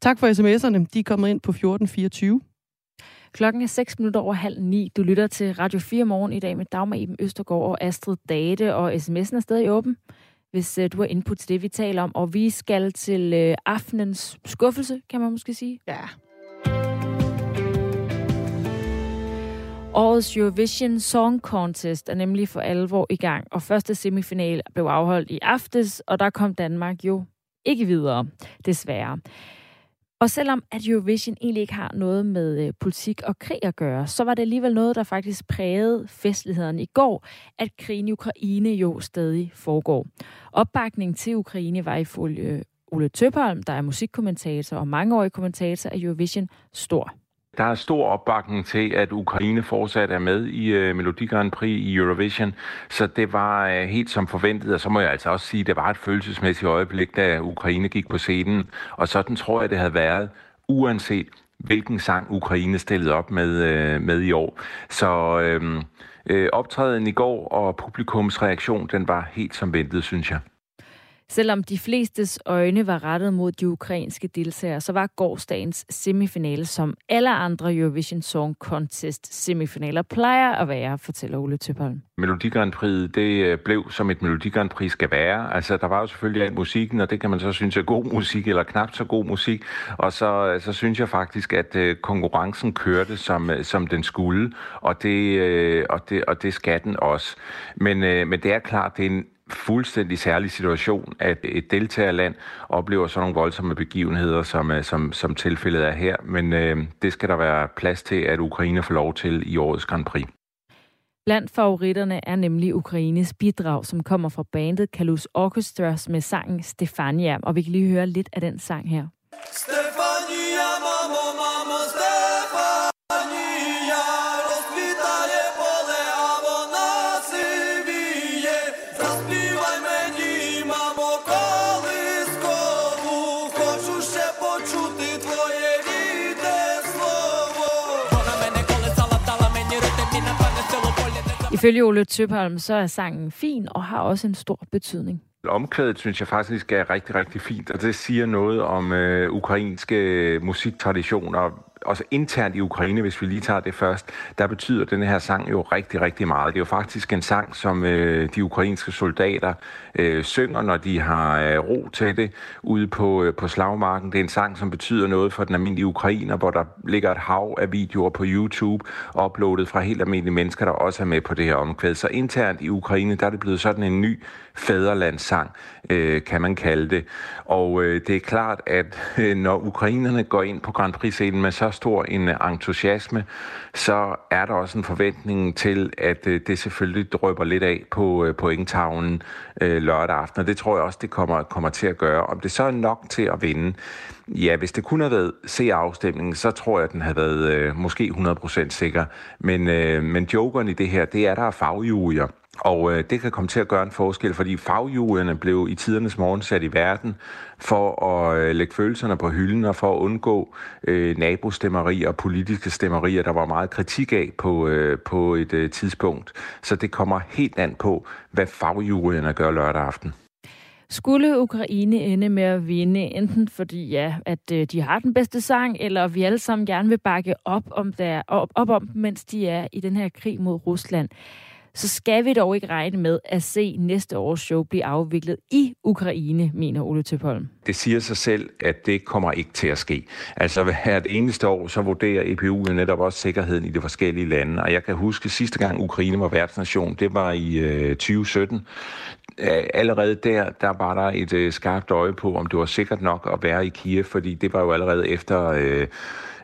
Tak for sms'erne. De er kommet ind på 1424.
Klokken er 6 minutter over halv ni. Du lytter til Radio 4 morgen i dag med Dagmar Iben Østergaard og Astrid Date, og sms'en er stadig åben, hvis uh, du har input til det, vi taler om. Og vi skal til uh, aftenens skuffelse, kan man måske sige.
Ja.
Årets Eurovision Song Contest er nemlig for alvor i gang, og første semifinal blev afholdt i aftes, og der kom Danmark jo ikke videre, desværre. Og selvom at Eurovision egentlig ikke har noget med øh, politik og krig at gøre, så var det alligevel noget, der faktisk prægede festlighederne i går, at krigen i Ukraine jo stadig foregår. Opbakningen til Ukraine var ifølge øh, Ole Tøpholm, der er musikkommentator og mangeårig kommentator af Eurovision, stor.
Der er stor opbakning til, at Ukraine fortsat er med i øh, Melodi Grand Prix i Eurovision, så det var øh, helt som forventet, og så må jeg altså også sige, at det var et følelsesmæssigt øjeblik, da Ukraine gik på scenen, og sådan tror jeg, det havde været, uanset hvilken sang Ukraine stillede op med, øh, med i år. Så øh, øh, optræden i går og publikums reaktion, den var helt som ventet, synes jeg.
Selvom de flestes øjne var rettet mod de ukrainske deltagere, så var gårdsdagens semifinale som alle andre Eurovision Song Contest semifinaler plejer at være, fortæller Ole Tøpholm.
Melodi Grand Prix, det øh, blev som et Melodi Grand Prix skal være. Altså, der var jo selvfølgelig alt musikken, og det kan man så synes er god musik, eller knap så god musik. Og så, øh, så synes jeg faktisk, at øh, konkurrencen kørte, som, som den skulle, og det, og, det, og det skal den også. Men, men det er klart, det er en fuldstændig særlig situation, at et deltagerland oplever sådan nogle voldsomme begivenheder, som, øh, som, som tilfældet er her. Men øh, det skal der være plads til, at Ukraine får lov til i årets Grand Prix.
Blandt favoritterne er nemlig Ukraines bidrag, som kommer fra bandet Kalus Orchestras med sangen Stefania. Og vi kan lige høre lidt af den sang her. Stefania, Ifølge Ole Tøbholm, så er sangen fin og har også en stor betydning.
Omkvædet synes jeg faktisk er rigtig, rigtig fint, og det siger noget om øh, ukrainske musiktraditioner, også internt i Ukraine, hvis vi lige tager det først, der betyder den her sang jo rigtig, rigtig meget. Det er jo faktisk en sang, som øh, de ukrainske soldater øh, synger, når de har øh, ro til det ude på, øh, på slagmarken. Det er en sang, som betyder noget for den almindelige ukrainer, hvor der ligger et hav af videoer på YouTube, uploadet fra helt almindelige mennesker, der også er med på det her omkvæd. Så internt i Ukraine, der er det blevet sådan en ny fæderlandssang, øh, kan man kalde det. Og øh, det er klart, at øh, når ukrainerne går ind på Grand Prix-scenen med så stor en øh, entusiasme, så er der også en forventning til, at øh, det selvfølgelig drøber lidt af på øh, pointtavlen øh, lørdag aften. Og det tror jeg også, det kommer, kommer til at gøre. Om det så er nok til at vinde, ja, hvis det kunne have været se-afstemningen, så tror jeg, at den havde været øh, måske 100% sikker. Men, øh, men jokeren i det her, det er, der er fagjurier og øh, det kan komme til at gøre en forskel, fordi fagjuryerne blev i tidernes morgen sat i verden for at øh, lægge følelserne på hylden og for at undgå øh, nabostemmerier og politiske stemmerier, der var meget kritik af på, øh, på et øh, tidspunkt. Så det kommer helt an på, hvad fagjuryerne gør lørdag aften.
Skulle Ukraine ende med at vinde, enten fordi ja, at øh, de har den bedste sang, eller vi alle sammen gerne vil bakke op om, der, op, op om mens de er i den her krig mod Rusland, så skal vi dog ikke regne med at se næste års show blive afviklet i Ukraine, mener Ole Tøpholm.
Det siger sig selv, at det kommer ikke til at ske. Altså hvert eneste år, så vurderer EPU jo netop også sikkerheden i de forskellige lande. Og jeg kan huske, at sidste gang Ukraine var værtsnation, det var i øh, 2017 allerede der, der var der et øh, skarpt øje på, om det var sikkert nok at være i Kiev, fordi det var jo allerede efter øh,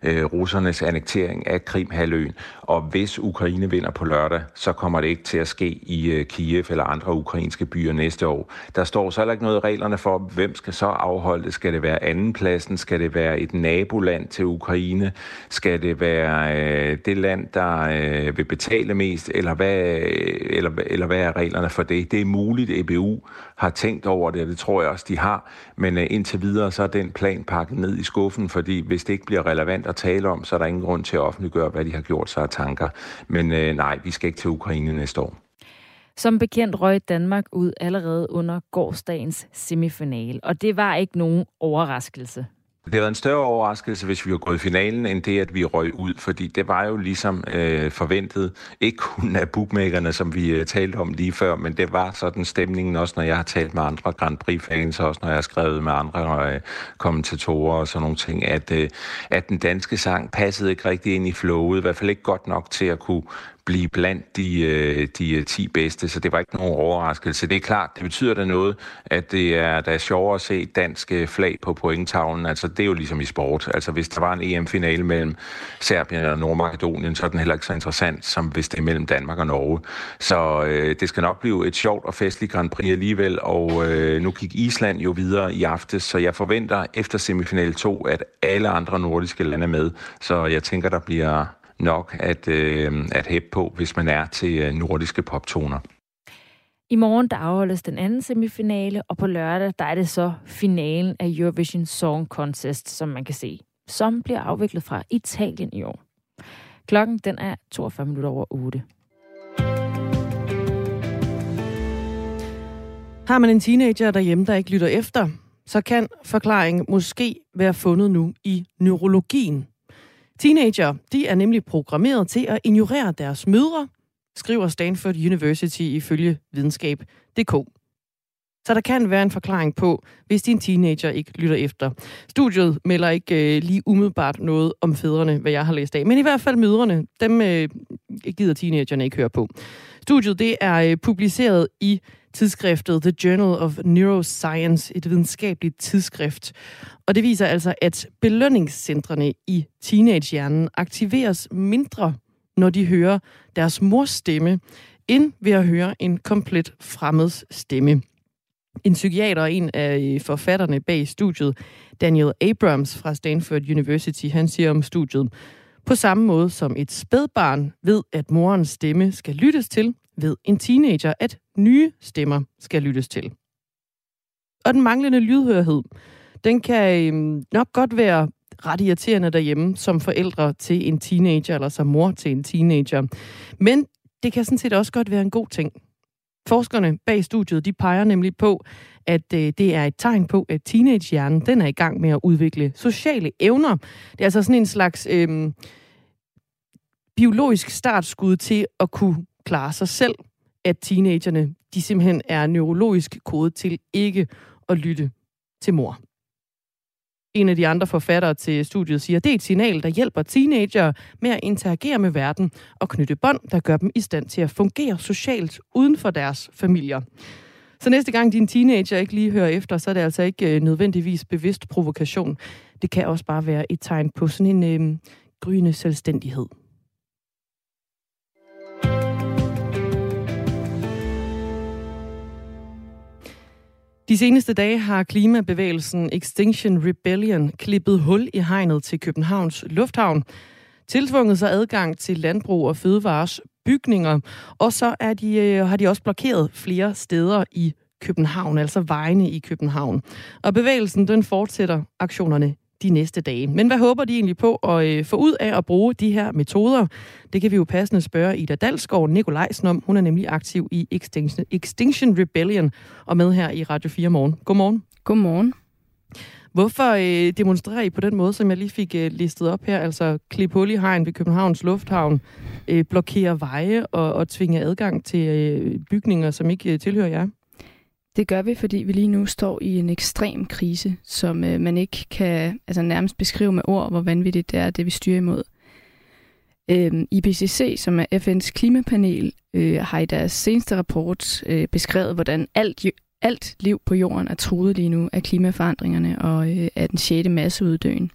øh, russernes annektering af Krimhaløen. Og hvis Ukraine vinder på lørdag, så kommer det ikke til at ske i øh, Kiev eller andre ukrainske byer næste år. Der står så heller ikke noget i reglerne for, hvem skal så afholde det. Skal det være andenpladsen? Skal det være et naboland til Ukraine? Skal det være øh, det land, der øh, vil betale mest? Eller hvad, øh, eller, eller hvad er reglerne for det? Det er muligt, EBU har tænkt over det, og det tror jeg også, de har. Men øh, indtil videre, så er den plan pakket ned i skuffen, fordi hvis det ikke bliver relevant at tale om, så er der ingen grund til at offentliggøre, hvad de har gjort sig af tanker. Men øh, nej, vi skal ikke til Ukraine næste år.
Som bekendt røg Danmark ud allerede under gårdsdagens semifinale, og det var ikke nogen overraskelse.
Det var været en større overraskelse, hvis vi var gået i finalen, end det, at vi røg ud, fordi det var jo ligesom øh, forventet, ikke kun af bookmakerne, som vi øh, talte om lige før, men det var sådan stemningen også, når jeg har talt med andre Grand Prix-fans, også når jeg har skrevet med andre øh, kommentatorer og sådan nogle ting, at, øh, at den danske sang passede ikke rigtig ind i flowet, i hvert fald ikke godt nok til at kunne blive blandt de, øh, de øh, 10 bedste, så det var ikke nogen overraskelse. Det er klart, det betyder da noget, at det er, der er sjovere at se dansk øh, flag på pointtavlen. Altså, det er jo ligesom i sport. Altså, hvis der var en EM-finale mellem Serbien og Nordmakedonien, så er den heller ikke så interessant, som hvis det er mellem Danmark og Norge. Så øh, det skal nok blive et sjovt og festligt Grand Prix alligevel, og øh, nu gik Island jo videre i aftes, så jeg forventer efter semifinal 2, at alle andre nordiske lande er med. Så jeg tænker, der bliver nok at, øh, at hæppe på, hvis man er til øh, nordiske poptoner.
I morgen der afholdes den anden semifinale, og på lørdag der er det så finalen af Eurovision Song Contest, som man kan se, som bliver afviklet fra Italien i år. Klokken den er 42 minutter over 8.
Har man en teenager derhjemme, der ikke lytter efter, så kan forklaringen måske være fundet nu i neurologien. Teenager, de er nemlig programmeret til at ignorere deres mødre, skriver Stanford University ifølge videnskab.dk. Så der kan være en forklaring på, hvis din teenager ikke lytter efter. Studiet melder ikke øh, lige umiddelbart noget om fædrene, hvad jeg har læst af. Men i hvert fald mødrene, dem øh, gider teenagerne ikke høre på. Studiet det er øh, publiceret i tidsskriftet The Journal of Neuroscience, et videnskabeligt tidsskrift. Og det viser altså, at belønningscentrene i teenagehjernen aktiveres mindre, når de hører deres mors stemme, end ved at høre en komplet fremmeds stemme. En psykiater og en af øh, forfatterne bag studiet, Daniel Abrams fra Stanford University, han siger om studiet, på samme måde som et spædbarn ved, at morens stemme skal lyttes til, ved en teenager, at nye stemmer skal lyttes til. Og den manglende lydhørhed, den kan øhm, nok godt være ret irriterende derhjemme som forældre til en teenager, eller som mor til en teenager. Men det kan sådan set også godt være en god ting. Forskerne bag studiet, de peger nemlig på, at øh, det er et tegn på, at teenagehjernen den er i gang med at udvikle sociale evner. Det er altså sådan en slags øh, biologisk startskud til at kunne klare sig selv, at teenagerne de simpelthen er neurologisk kodet til ikke at lytte til mor. En af de andre forfattere til studiet siger, at det er et signal, der hjælper teenager med at interagere med verden og knytte bånd, der gør dem i stand til at fungere socialt uden for deres familier. Så næste gang din teenager ikke lige hører efter, så er det altså ikke øh, nødvendigvis bevidst provokation. Det kan også bare være et tegn på sådan en øh, gryende selvstændighed. De seneste dage har klimabevægelsen Extinction Rebellion klippet hul i hegnet til Københavns Lufthavn, tiltvunget sig adgang til landbrug og fødevares bygninger. Og så er de, øh, har de også blokeret flere steder i København, altså vejene i København. Og bevægelsen den fortsætter aktionerne de næste dage. Men hvad håber de egentlig på at øh, få ud af at bruge de her metoder? Det kan vi jo passende spørge Ida Dalsgaard Nikolajsen om. Hun er nemlig aktiv i Extinction, Extinction Rebellion og med her i Radio 4 morgen. Godmorgen.
Godmorgen.
Hvorfor øh, demonstrerer I på den måde, som jeg lige fik øh, listet op her? Altså klip hul i hegn ved Københavns Lufthavn, øh, blokere veje og, og tvinge adgang til øh, bygninger, som ikke øh, tilhører jer?
Det gør vi, fordi vi lige nu står i en ekstrem krise, som øh, man ikke kan altså nærmest beskrive med ord, hvor vanvittigt det er, det vi styrer imod. Øh, IPCC, som er FN's klimapanel, øh, har i deres seneste rapport øh, beskrevet, hvordan alt, alt liv på jorden er truet lige nu af klimaforandringerne og øh, af den sjette masseuddøen.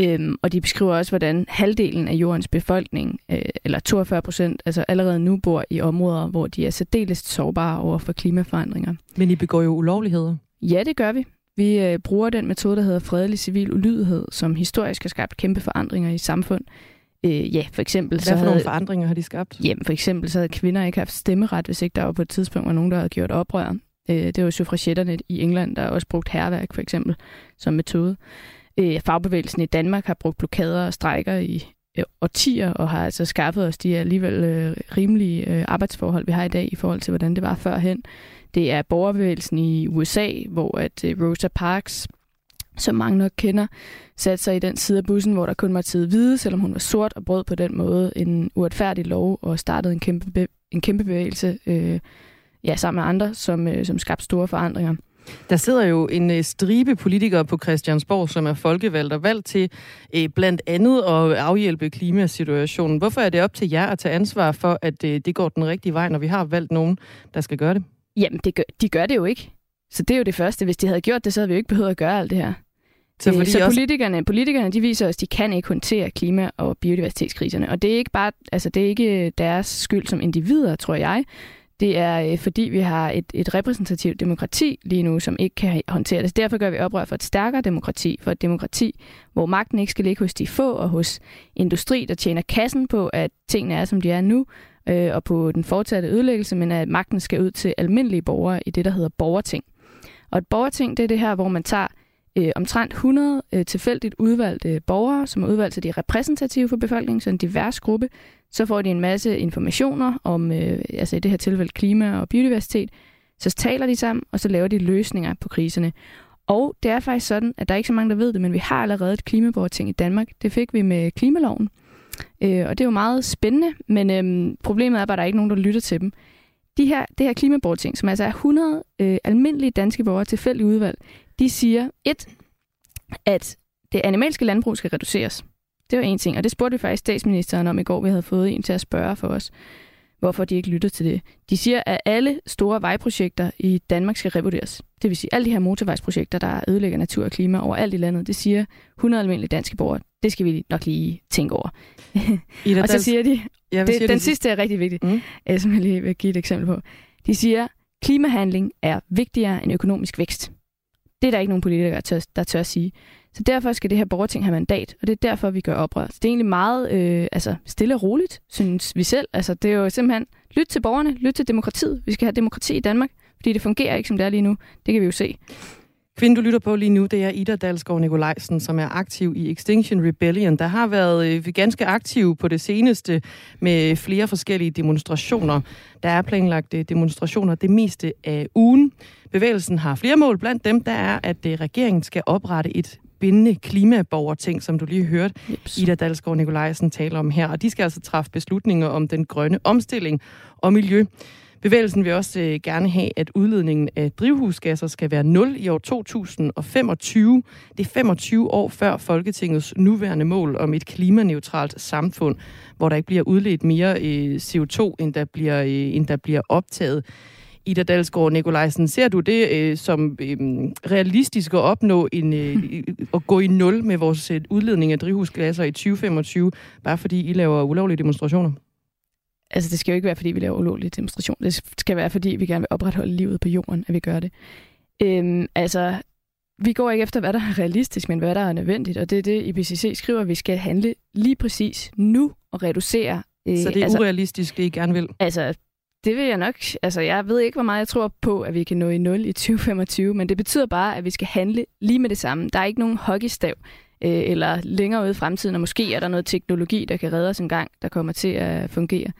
Øhm, og de beskriver også, hvordan halvdelen af jordens befolkning, øh, eller 42 procent, altså allerede nu bor i områder, hvor de er særdeles sårbare over for klimaforandringer.
Men I begår jo ulovligheder.
Ja, det gør vi. Vi øh, bruger den metode, der hedder fredelig civil ulydighed, som historisk har skabt kæmpe forandringer i samfund. Øh, ja, for eksempel...
Hvad for så havde, nogle forandringer har de skabt?
Jamen, for eksempel så havde kvinder ikke haft stemmeret, hvis ikke der var på et tidspunkt var nogen, der havde gjort oprør. Øh, det var suffragetterne i England, der også brugt herværk, for eksempel, som metode. Øh, fagbevægelsen i Danmark har brugt blokader og strejker i øh, årtier, og har altså skaffet os de alligevel øh, rimelige øh, arbejdsforhold, vi har i dag, i forhold til, hvordan det var førhen. Det er borgerbevægelsen i USA, hvor at øh, Rosa Parks, som mange nok kender, satte sig i den side af bussen, hvor der kun var tid hvide, selvom hun var sort, og brød på den måde en uretfærdig lov og startede en kæmpe, en kæmpe bevægelse øh, ja, sammen med andre, som, øh, som skabte store forandringer.
Der sidder jo en øh, stribe politikere på Christiansborg, som er folkevalgt og valgt til eh, blandt andet at afhjælpe klimasituationen. Hvorfor er det op til jer at tage ansvar for, at eh, det går den rigtige vej, når vi har valgt nogen, der skal gøre det?
Jamen, det gør, de gør det jo ikke. Så det er jo det første. Hvis de havde gjort det, så havde vi jo ikke behøvet at gøre alt det her. Så, fordi så også... politikerne, politikerne de viser os, at de kan ikke håndtere klima- og biodiversitetskriserne. Og det er ikke bare, altså det er ikke deres skyld som individer, tror jeg. Det er øh, fordi, vi har et, et repræsentativt demokrati lige nu, som ikke kan håndtere det. Derfor gør vi oprør for et stærkere demokrati, for et demokrati, hvor magten ikke skal ligge hos de få og hos industri, der tjener kassen på, at tingene er, som de er nu, øh, og på den fortsatte ødelæggelse, men at magten skal ud til almindelige borgere i det, der hedder borgerting. Og et borgerting, det er det her, hvor man tager øh, omtrent 100 øh, tilfældigt udvalgte borgere, som er udvalgt til de repræsentative for befolkningen, så en divers gruppe. Så får de en masse informationer om, øh, altså i det her tilfælde klima og biodiversitet. Så taler de sammen, og så laver de løsninger på kriserne. Og det er faktisk sådan, at der er ikke så mange, der ved det, men vi har allerede et klimaborgerting i Danmark. Det fik vi med klimaloven. Øh, og det er jo meget spændende, men øh, problemet er bare, at der er ikke nogen, der lytter til dem. De her, det her klimaborgerting, som altså er 100 øh, almindelige danske borgere tilfældig udvalg, de siger et, at det animalske landbrug skal reduceres. Det var en ting, og det spurgte vi faktisk statsministeren om i går. Vi havde fået en til at spørge for os, hvorfor de ikke lytter til det. De siger, at alle store vejprojekter i Danmark skal revurderes. Det vil sige, alle de her motorvejsprojekter, der ødelægger natur og klima over alt i landet, det siger 100 almindelige danske borgere. Det skal vi nok lige tænke over. Ida, og så siger de, ja, det, den det? sidste er rigtig vigtig, mm. Øh, som jeg lige vil give et eksempel på. De siger, klimahandling er vigtigere end økonomisk vækst. Det er der ikke nogen politikere, der tør, der tør at sige. Så derfor skal det her borgerting have mandat, og det er derfor, vi gør oprør. Så det er egentlig meget øh, altså stille og roligt, synes vi selv. Altså, det er jo simpelthen, lyt til borgerne, lyt til demokratiet. Vi skal have demokrati i Danmark, fordi det fungerer ikke, som det er lige nu. Det kan vi jo se.
Kvinden, du lytter på lige nu, det er Ida Dalsgaard Nikolajsen, som er aktiv i Extinction Rebellion. Der har været øh, ganske aktiv på det seneste med flere forskellige demonstrationer. Der er planlagt øh, demonstrationer det meste af ugen. Bevægelsen har flere mål. Blandt dem der er, at øh, regeringen skal oprette et bindende klimaborgerting, som du lige hørte Jeps. Ida Dalsgaard Nikolajsen tale om her. Og de skal altså træffe beslutninger om den grønne omstilling og miljø. Bevægelsen vil også øh, gerne have, at udledningen af drivhusgasser skal være 0 i år 2025. Det er 25 år før Folketingets nuværende mål om et klimaneutralt samfund, hvor der ikke bliver udledt mere øh, CO2, end der bliver, øh, end der bliver optaget. Ida Dalsgaard Nikolajsen, ser du det øh, som øh, realistisk at opnå en, øh, at gå i nul med vores øh, udledning af drivhusgasser i 2025, bare fordi I laver ulovlige demonstrationer?
Altså, det skal jo ikke være, fordi vi laver ulovlige demonstrationer. Det skal være, fordi vi gerne vil opretholde livet på jorden, at vi gør det. Øhm, altså, vi går ikke efter, hvad der er realistisk, men hvad der er nødvendigt, og det er det, IPCC skriver, at vi skal handle lige præcis nu og reducere
Så det er altså, urealistisk, det I gerne vil?
Altså, det vil jeg nok. Altså, jeg ved ikke, hvor meget jeg tror på, at vi kan nå i 0 i 2025, men det betyder bare, at vi skal handle lige med det samme. Der er ikke nogen hockeystav øh, eller længere ude i fremtiden, og måske er der noget teknologi, der kan redde os en gang, der kommer til at fungere.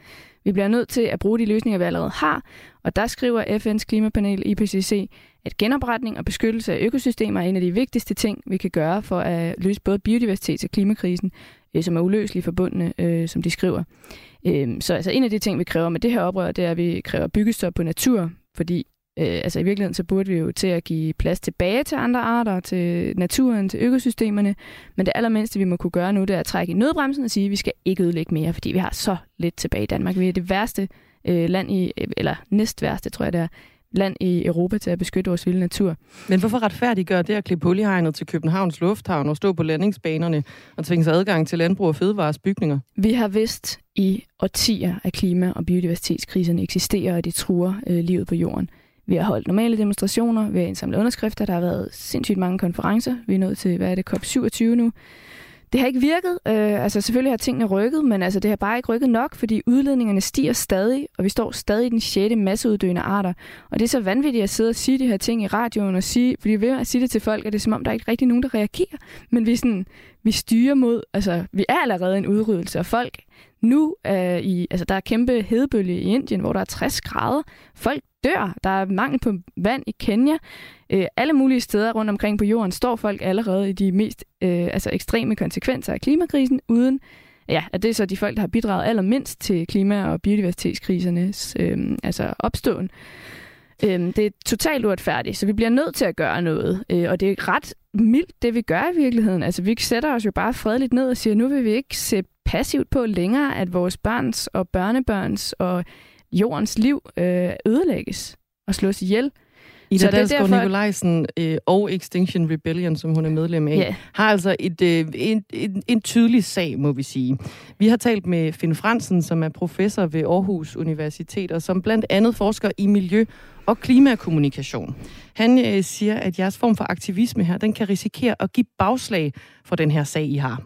Vi bliver nødt til at bruge de løsninger, vi allerede har, og der skriver FN's klimapanel IPCC, at genopretning og beskyttelse af økosystemer er en af de vigtigste ting, vi kan gøre for at løse både biodiversitets- og klimakrisen, øh, som er uløseligt forbundne, øh, som de skriver. Øh, så altså en af de ting, vi kræver med det her oprør, det er, at vi kræver byggestop på natur, fordi øh, altså i virkeligheden så burde vi jo til at give plads tilbage til andre arter, til naturen, til økosystemerne, men det allermindste, vi må kunne gøre nu, det er at trække i nødbremsen og sige, at vi skal ikke ødelægge mere, fordi vi har så lidt tilbage i Danmark. Vi er det værste øh, land i, eller næst værste, tror jeg det er, land i Europa til at beskytte vores vilde natur.
Men hvorfor retfærdiggør det at klippe hul til Københavns Lufthavn og stå på landingsbanerne og tvinge sig adgang til landbrug og fødevares bygninger?
Vi har vidst i årtier, at klima- og biodiversitetskriserne eksisterer, og de truer øh, livet på jorden. Vi har holdt normale demonstrationer, vi har indsamlet underskrifter, der har været sindssygt mange konferencer. Vi er nået til, hvad er det, COP27 nu. Det har ikke virket. Øh, altså selvfølgelig har tingene rykket, men altså, det har bare ikke rykket nok, fordi udledningerne stiger stadig, og vi står stadig i den sjette masseuddøende arter. Og det er så vanvittigt at sidde og sige de her ting i radioen, og sige, fordi ved at sige det til folk, at det er som om, der er ikke rigtig nogen, der reagerer. Men vi, sådan, vi styrer mod, altså vi er allerede en udryddelse, og folk nu øh, i, altså der er kæmpe hedebølge i Indien, hvor der er 60 grader. Folk dør. Der er mangel på vand i Kenya. Øh, alle mulige steder rundt omkring på jorden står folk allerede i de mest øh, altså ekstreme konsekvenser af klimakrisen, uden ja, at det er så de folk, der har bidraget allermindst til klima- og biodiversitetskrisernes øh, altså opståen. Øh, det er totalt uretfærdigt, så vi bliver nødt til at gøre noget. Øh, og det er ret mildt, det vi gør i virkeligheden. Altså, vi sætter os jo bare fredeligt ned og siger, nu vil vi ikke se passivt på længere, at vores børns og børnebørns og jordens liv øh, ødelægges og slås ihjel.
Ida så Dalsgaard derfor... Nikolajsen øh, og Extinction Rebellion, som hun er medlem af, yeah. har altså et, øh, en, en, en tydelig sag, må vi sige. Vi har talt med Finn Fransen, som er professor ved Aarhus Universitet, og som blandt andet forsker i miljø og klimakommunikation. Han øh, siger, at jeres form for aktivisme her, den kan risikere at give bagslag for den her sag, I har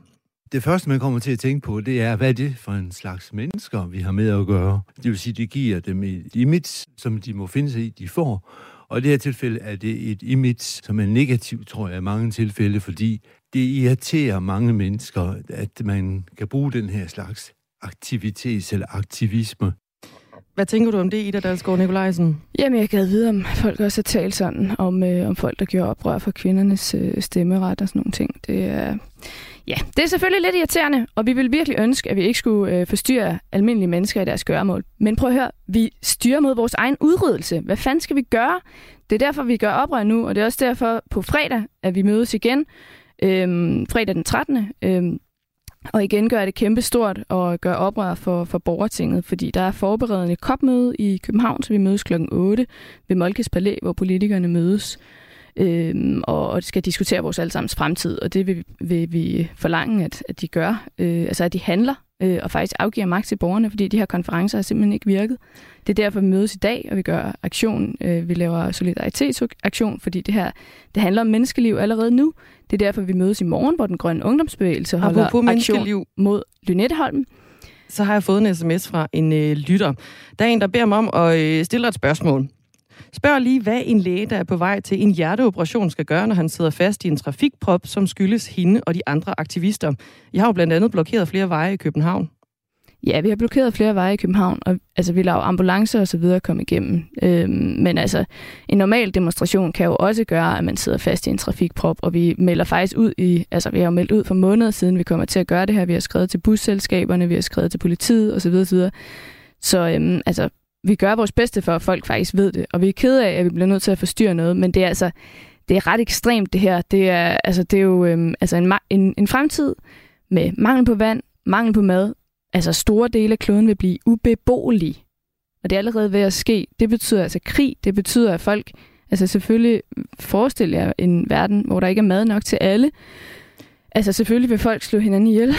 det første, man kommer til at tænke på, det er, hvad er det for en slags mennesker, vi har med at gøre? Det vil sige, det giver dem et image, som de må finde sig i, de får. Og i det her tilfælde er det et image, som er negativt, tror jeg, i mange tilfælde, fordi det irriterer mange mennesker, at man kan bruge den her slags aktivitet eller aktivisme.
Hvad tænker du om det, Ida Dalsgaard Nikolajsen?
Jamen, jeg gad vide, om folk også har talt sådan om, øh, om folk, der gjorde oprør for kvindernes øh, stemmeret og sådan nogle ting. Det er... Ja, det er selvfølgelig lidt irriterende, og vi vil virkelig ønske, at vi ikke skulle øh, forstyrre almindelige mennesker i deres gøremål. Men prøv at høre, vi styrer mod vores egen udryddelse. Hvad fanden skal vi gøre? Det er derfor, vi gør oprør nu, og det er også derfor på fredag, at vi mødes igen. Øhm, fredag den 13. Øhm, og igen gør det kæmpe stort og gør oprør for, for borgertinget, fordi der er forberedende kopmøde i København, så vi mødes klokken 8 ved Molkes Palæ, hvor politikerne mødes øh, og, og skal diskutere vores allesammens fremtid, og det vil, vil vi forlange, at, at de gør, øh, altså at de handler øh, og faktisk afgiver magt til borgerne, fordi de her konferencer har simpelthen ikke virket. Det er derfor, vi mødes i dag, og vi gør aktion. Øh, vi laver solidaritetsaktion, fordi det her det handler om menneskeliv allerede nu. Det er derfor, vi mødes i morgen, hvor den grønne ungdomsbevægelse holder aktion mod Lynetteholm
så har jeg fået en sms fra en øh, lytter. Der er en, der beder mig om at øh, stille et spørgsmål. Spørg lige, hvad en læge, der er på vej til en hjerteoperation, skal gøre, når han sidder fast i en trafikprop, som skyldes hende og de andre aktivister. I har jo blandt andet blokeret flere veje i København.
Ja, vi har blokeret flere veje i København, og altså, vi laver ambulancer og så videre komme igennem. Øhm, men altså, en normal demonstration kan jo også gøre, at man sidder fast i en trafikprop, og vi melder faktisk ud i, altså vi har jo meldt ud for måneder siden, vi kommer til at gøre det her. Vi har skrevet til busselskaberne, vi har skrevet til politiet osv. osv. Så øhm, altså, vi gør vores bedste for, at folk faktisk ved det. Og vi er kede af, at vi bliver nødt til at forstyrre noget, men det er altså det er ret ekstremt, det her. Det er, altså, det er jo øhm, altså en, en, en fremtid med mangel på vand, mangel på mad. Altså store dele af kloden vil blive ubeboelige. Og det er allerede ved at ske. Det betyder altså krig. Det betyder, at folk... Altså selvfølgelig forestiller jer en verden, hvor der ikke er mad nok til alle. Altså selvfølgelig vil folk slå hinanden ihjel.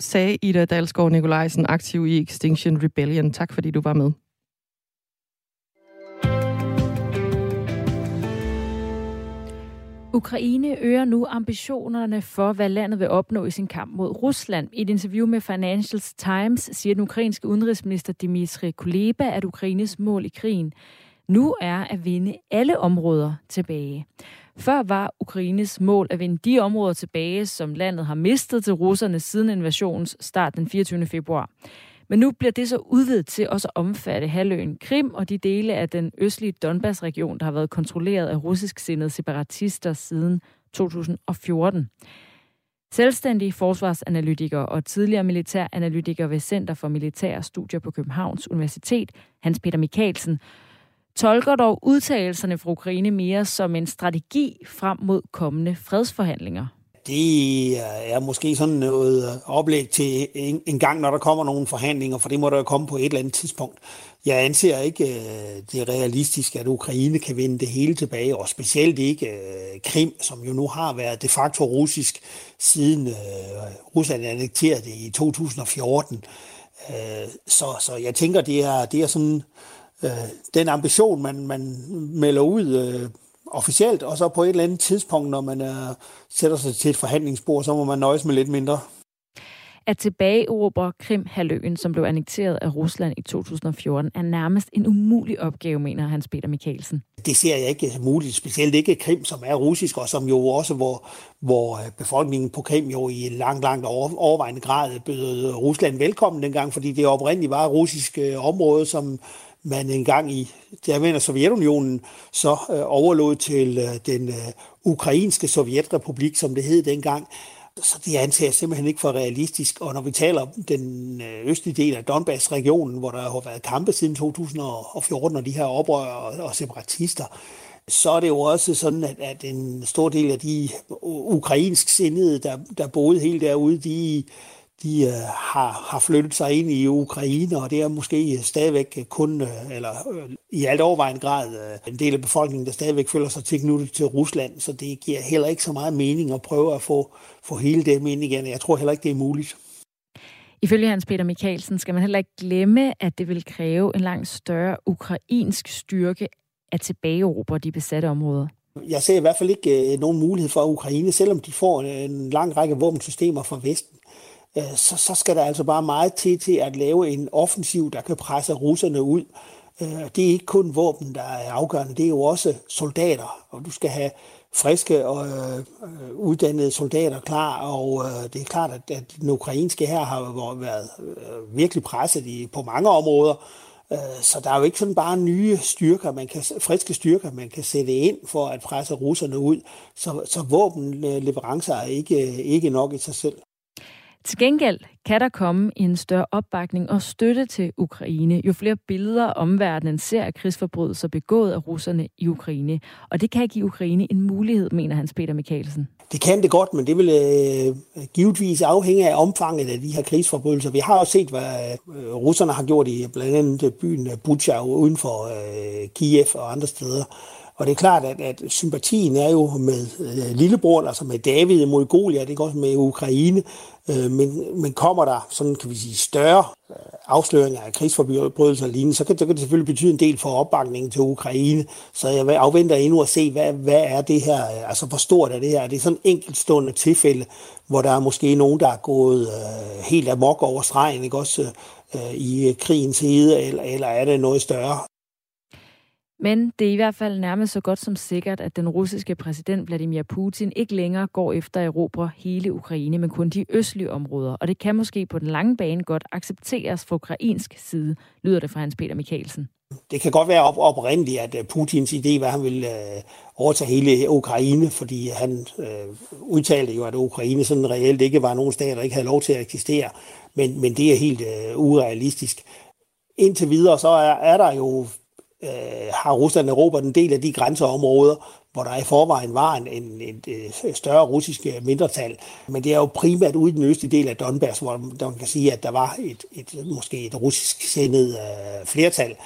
Sagde Ida Dalsgaard Nikolajsen, aktiv i Extinction Rebellion. Tak fordi du var med.
Ukraine øger nu ambitionerne for, hvad landet vil opnå i sin kamp mod Rusland. I et interview med Financial Times siger den ukrainske udenrigsminister Dmitry Kuleba, at Ukraines mål i krigen nu er at vinde alle områder tilbage. Før var Ukraines mål at vinde de områder tilbage, som landet har mistet til russerne siden invasionens start den 24. februar. Men nu bliver det så udvidet til også at omfatte halvøen Krim og de dele af den østlige Donbass-region, der har været kontrolleret af russisk sindede separatister siden 2014. Selvstændig forsvarsanalytiker og tidligere militæranalytiker ved Center for Militære Studier på Københavns Universitet, Hans Peter Mikkelsen, tolker dog udtalelserne fra Ukraine mere som en strategi frem mod kommende fredsforhandlinger
det er måske sådan noget øh, oplæg til en, en gang, når der kommer nogle forhandlinger, for det må der jo komme på et eller andet tidspunkt. Jeg anser ikke øh, det realistisk, at Ukraine kan vinde det hele tilbage, og specielt ikke øh, Krim, som jo nu har været de facto russisk siden Rusland annekterede det i 2014. Så, så jeg tænker, det er, det er sådan den ambition, man, man melder ud officielt, og så på et eller andet tidspunkt, når man er, sætter sig til et forhandlingsbord, så må man nøjes med lidt mindre.
At tilbageerobre Krim-halvøen, som blev annekteret af Rusland i 2014, er nærmest en umulig opgave, mener Hans Peter Mikkelsen.
Det ser jeg ikke muligt, specielt ikke Krim, som er russisk, og som jo også, hvor, hvor befolkningen på Krim jo i en lang, lang overvejende grad bød Rusland velkommen dengang, fordi det oprindeligt var et russisk øh, område, som man engang i, der mener Sovjetunionen, så øh, overlod til øh, den øh, ukrainske sovjetrepublik, som det hed dengang. Så det antager jeg simpelthen ikke for realistisk. Og når vi taler om den øh, østlige del af Donbass-regionen, hvor der har været kampe siden 2014, og de her oprør og, og separatister, så er det jo også sådan, at, at en stor del af de ukrainsk sindede, der, der boede helt derude, de de øh, har, har flyttet sig ind i Ukraine, og det er måske stadigvæk kun, øh, eller øh, i alt overvejende grad, øh, en del af befolkningen, der stadigvæk føler sig tilknyttet til Rusland, så det giver heller ikke så meget mening at prøve at få, få hele det ind igen. Jeg tror heller ikke, det er muligt.
Ifølge Hans Peter Mikkelsen skal man heller ikke glemme, at det vil kræve en langt større ukrainsk styrke at tilbageerobre de besatte områder.
Jeg ser i hvert fald ikke øh, nogen mulighed for Ukraine, selvom de får en lang række våbensystemer fra Vesten Øh, Øh, så, så skal der altså bare meget til til at lave en offensiv, der kan presse russerne ud. Øh, det er ikke kun våben, der er afgørende, det er jo også soldater, og du skal have friske og øh, uddannede soldater klar, og øh, det er klart, at, at den ukrainske her har været øh, virkelig presset i, på mange områder, øh, så der er jo ikke sådan bare nye styrker, man kan, friske styrker, man kan sætte ind for at presse russerne ud, så, så våbenleverancer er ikke, ikke nok i sig selv.
Til gengæld kan der komme en større opbakning og støtte til Ukraine, jo flere billeder omverdenen ser af krigsforbrydelser begået af russerne i Ukraine. Og det kan give Ukraine en mulighed, mener Hans Peter Mikkelsen.
Det kan det godt, men det vil øh, givetvis afhænge af omfanget af de her krigsforbrydelser. Vi har også set, hvad øh, russerne har gjort i blandt andet byen Bucha uden for øh, Kiev og andre steder. Og det er klart, at, at sympatien er jo med øh, lillebror, altså med David mod Goliath, det også med Ukraine, øh, men, men kommer der sådan, kan vi sige, større øh, afsløringer af krigsforbrydelser og lignende, så kan, så kan det selvfølgelig betyde en del for opbakningen til Ukraine. Så jeg afventer endnu at se, hvad, hvad er det her, øh, altså hvor stort er det her? Er det sådan enkeltstående tilfælde, hvor der er måske nogen, der er gået øh, helt amok over stregen, ikke også øh, øh i krigens hede, eller, eller er det noget større?
Men det er i hvert fald nærmest så godt som sikkert, at den russiske præsident Vladimir Putin ikke længere går efter at erobre hele Ukraine, men kun de østlige områder. Og det kan måske på den lange bane godt accepteres fra ukrainsk side, lyder det fra Hans Peter Mikkelsen.
Det kan godt være op oprindeligt, at øh, Putins idé var, at han ville øh, overtage hele Ukraine, fordi han øh, udtalte jo, at Ukraine sådan reelt ikke var nogen stat, der ikke havde lov til at eksistere. Men, men det er helt øh, urealistisk. Indtil videre, så er, er der jo øh, har Rusland erobret en del af de grænseområder, hvor der i forvejen var en, en, en, en større russisk øh, mindretal. Men det er jo primært ude i den østlige del af Donbass, hvor man kan sige, at der var et, et måske et russisk sendet øh, flertal.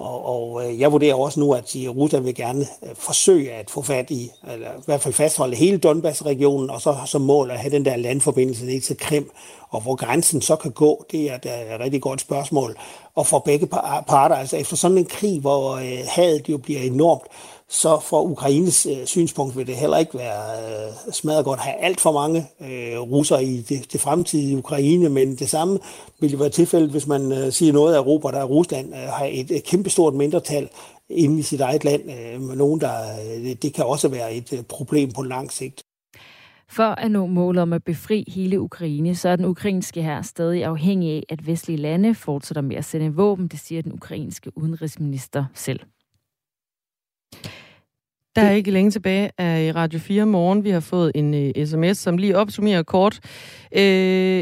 Og, og øh, jeg vurderer også nu, at Rusland vil gerne øh, forsøge at få fat i, eller i hvert fald fastholde hele Donbass-regionen, og så som mål at have den der landforbindelse ned til Krim. Og hvor grænsen så kan gå, det er et rigtig godt spørgsmål. Og for begge parter, altså efter sådan en krig, hvor øh, hadet jo bliver enormt, så fra Ukraines øh, synspunkt vil det heller ikke være øh, smadret godt at have alt for mange øh, russere i det, det fremtidige Ukraine, men det samme vil være tilfældet, hvis man øh, siger noget af Europa, der er Rusland, øh, har et, øh, kæmpestort mindretal inde i sit eget land. Øh, med nogen, der, øh, det kan også være et øh, problem på lang sigt.
For at nå målet om at befri hele Ukraine, så er den ukrainske her stadig afhængig af, at vestlige lande fortsætter med at sende våben, det siger den ukrainske udenrigsminister selv.
Der er ikke længe tilbage af Radio 4 morgen. Vi har fået en uh, sms, som lige opsummerer kort. Uh,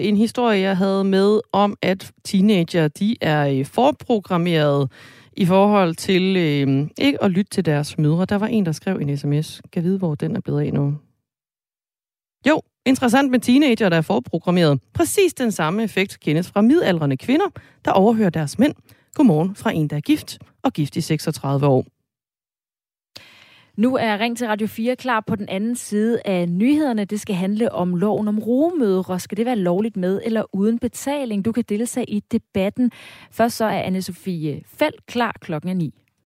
en historie, jeg havde med om, at teenager de er uh, forprogrammeret i forhold til uh, ikke at lytte til deres mødre. Der var en, der skrev en sms. Kan vide, hvor den er blevet af nu. Jo, interessant med teenager, der er forprogrammeret. Præcis den samme effekt kendes fra midaldrende kvinder, der overhører deres mænd. Godmorgen fra en, der er gift og gift i 36 år.
Nu er Ring til Radio 4 klar på den anden side af nyhederne. Det skal handle om loven om rugemødre. Skal det være lovligt med eller uden betaling? Du kan deltage i debatten. Først så er Anne-Sophie Felt klar klokken 9.